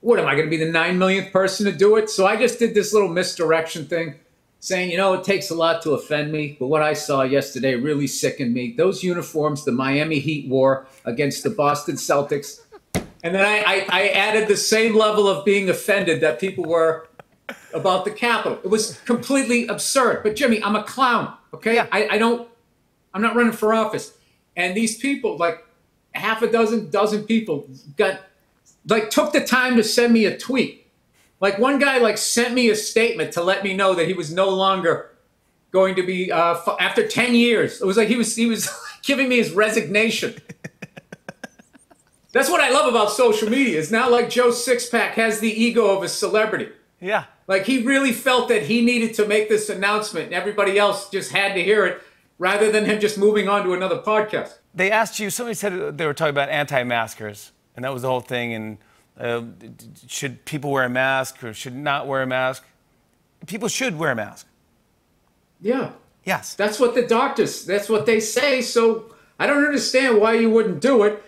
What am I going to be the nine millionth person to do it? So I just did this little misdirection thing, saying, you know, it takes a lot to offend me, but what I saw yesterday really sickened me. Those uniforms the Miami Heat wore against the Boston Celtics. And then I, I, I added the same level of being offended that people were about the Capitol. It was completely absurd. But Jimmy, I'm a clown. Okay, Yeah. I, I don't. I'm not running for office. And these people, like half a dozen, dozen people, got like took the time to send me a tweet. Like one guy, like sent me a statement to let me know that he was no longer going to be uh, f- after ten years. It was like he was he was giving me his resignation. That's what I love about social media. It's now like Joe Sixpack has the ego of a celebrity. Yeah. Like he really felt that he needed to make this announcement, and everybody else just had to hear it, rather than him just moving on to another podcast. They asked you. Somebody said they were talking about anti-maskers, and that was the whole thing. And uh, should people wear a mask or should not wear a mask? People should wear a mask. Yeah, Yes. that's what the doctors. That's what they say. So I don't understand why you wouldn't do it.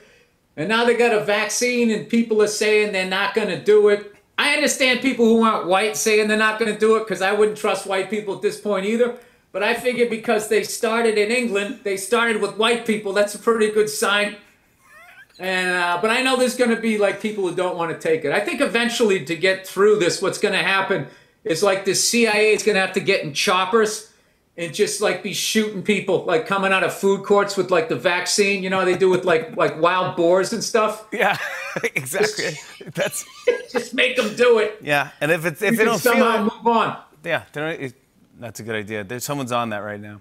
And now they got a vaccine, and people are saying they're not going to do it. I understand people who aren't white saying they're not going to do it because I wouldn't trust white people at this point either. But I figure because they started in England, they started with white people. That's a pretty good sign. And uh, but I know there's going to be like people who don't want to take it. I think eventually to get through this, what's going to happen is like the CIA is going to have to get in choppers and just like be shooting people like coming out of food courts with like the vaccine. You know they do with like like wild boars and stuff. Yeah. exactly. That's Just make them do it. yeah. And if it's if We they don't feel somehow it, move on. Yeah, it- that's a good idea. There's someone's on that right now.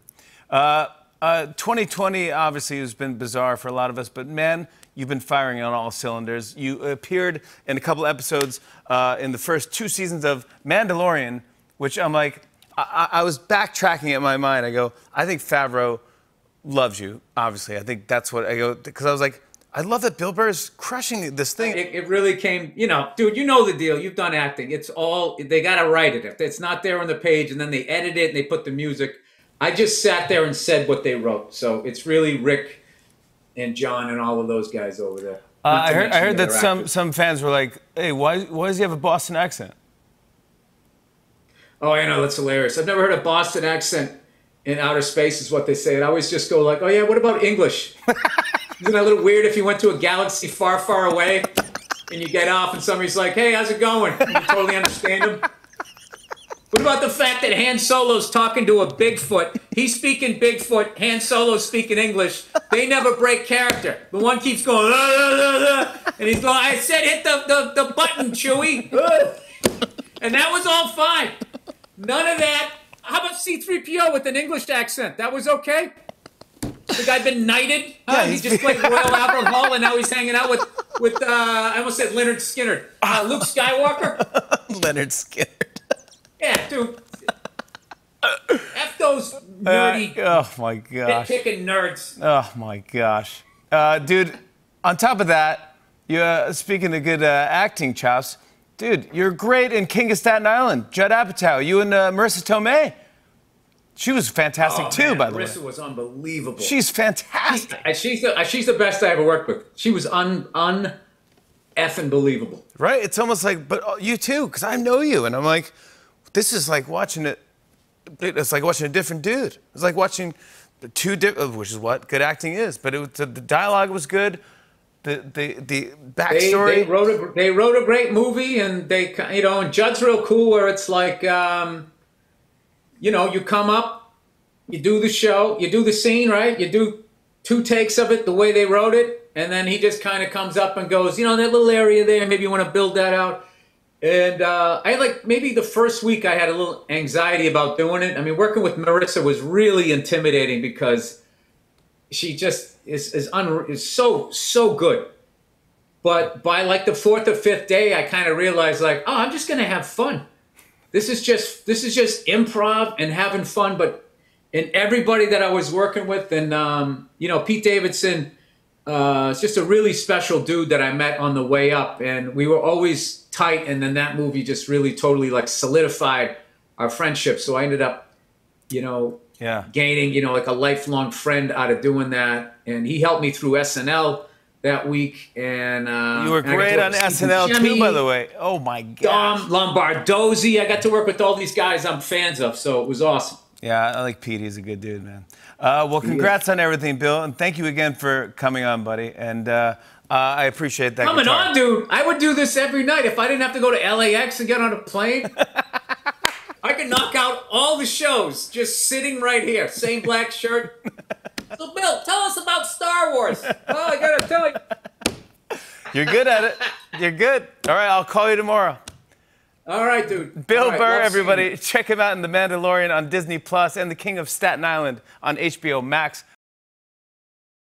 Uh, Uh, 2020 obviously has been bizarre for a lot of us, but man, you've been firing on all cylinders. You appeared in a couple episodes uh, in the first two seasons of Mandalorian, which I'm like, I, I was backtracking in my mind. I go, I think Favreau loves you. Obviously, I think that's what I go because I was like, I love that Bill Burr is crushing this thing. It, it really came, you know, dude. You know the deal. You've done acting. It's all they got to write it. If it's not there on the page, and then they edit it and they put the music. I just sat there and said what they wrote. So it's really Rick and Jon and all of those guys over there. Uh, I heard, I heard that other some, some fans were like, hey, why, why does he have a Boston accent? Oh, I know that's hilarious. I've never heard a Boston accent in outer space, is what they say. And I always just go like, "Oh yeah, what about English? Isn't that a little weird if you went to a galaxy far, far away and you get off and somebody's like, "Hey, how's it going?" You totally understand them. What about the fact that Han Solo's talking to a Bigfoot? He's speaking Bigfoot. Han Solo's speaking English. They never break character. The one keeps going, "Ah, ah, ah, ah," and he's going, I said hit the, the, the button, Chewie. And that was all fine. None of that. How about C3PO with an English accent? That was okay? The guy been knighted? Huh? he he's just played Royal Albert Hall and now he's hanging out with, with uh, I almost said Leonard Skinner. Uh, Luke Skywalker? Leonard Skinner. Yeah, dude. F those nerdy, oh my gosh. nitpicking nerds. Oh my gosh. Uh, dude, on top of that, you uh, speaking of good uh, acting chops, dude, you're great in King of Staten Island. Judd Apatow, you and uh, Marisa Tomei. She was fantastic Oh, too, man, by the Marisa way. Marisa was unbelievable. She's fantastic. Uh, she's the uh, she's the best I ever worked with. She was un un effing believable. Right? It's almost like, but uh, you too, because I know you, and I'm like, this is like watching it. It's like watching a different dude. It's like watching the two different, which is what good acting is. But it the, the dialogue was good. The the the backstory. they wrote a they wrote a great movie, and they you know, and Judd's real cool. Where it's like, um, you know, you come up, you do the show, you do the scene, right? You do two takes of it the way they wrote it, and then he just kind of comes up and goes, you know, that little area there, maybe you want to build that out. And uh, I like maybe the first week I had a little anxiety about doing it. I mean, working with Marisa was really intimidating because she just is is, un- is so so good. But by like the fourth or fifth day, I kind of realized like, oh, I'm just gonna have fun. This is just this is just improv and having fun. But and everybody that I was working with, and um, you know, Pete Davidson, uh, is just a really special dude that I met on the way up, and we were always tight. And then that movie just really totally like solidified our friendship. So I ended up, you know, yeah. gaining, you know, like a lifelong friend out of doing that. And he helped me through SNL that week. And uh, You were great on work with Steve SNL too, by the way. Oh my god, Dom Lombardozzi. I got to work with all these guys I'm fans of, so it was awesome. Yeah, I like Pete. He's a good dude, man. Uh, well, congrats on everything, Bill, and thank you again for coming on, buddy. And uh, uh, I appreciate that. Coming guitar. on, dude. I would do this every night if I didn't have to go to LAX and get on a plane. I could knock out all the shows just sitting right here, same black shirt. So, Bill, tell us about Star Wars. Oh, I gotta tell you. You're good at it. You're good. All right, I'll call you tomorrow. All right, dude. Bill right, Burr, everybody, check him out in The Mandalorian on Disney Plus and The King of Staten Island on HBO Max.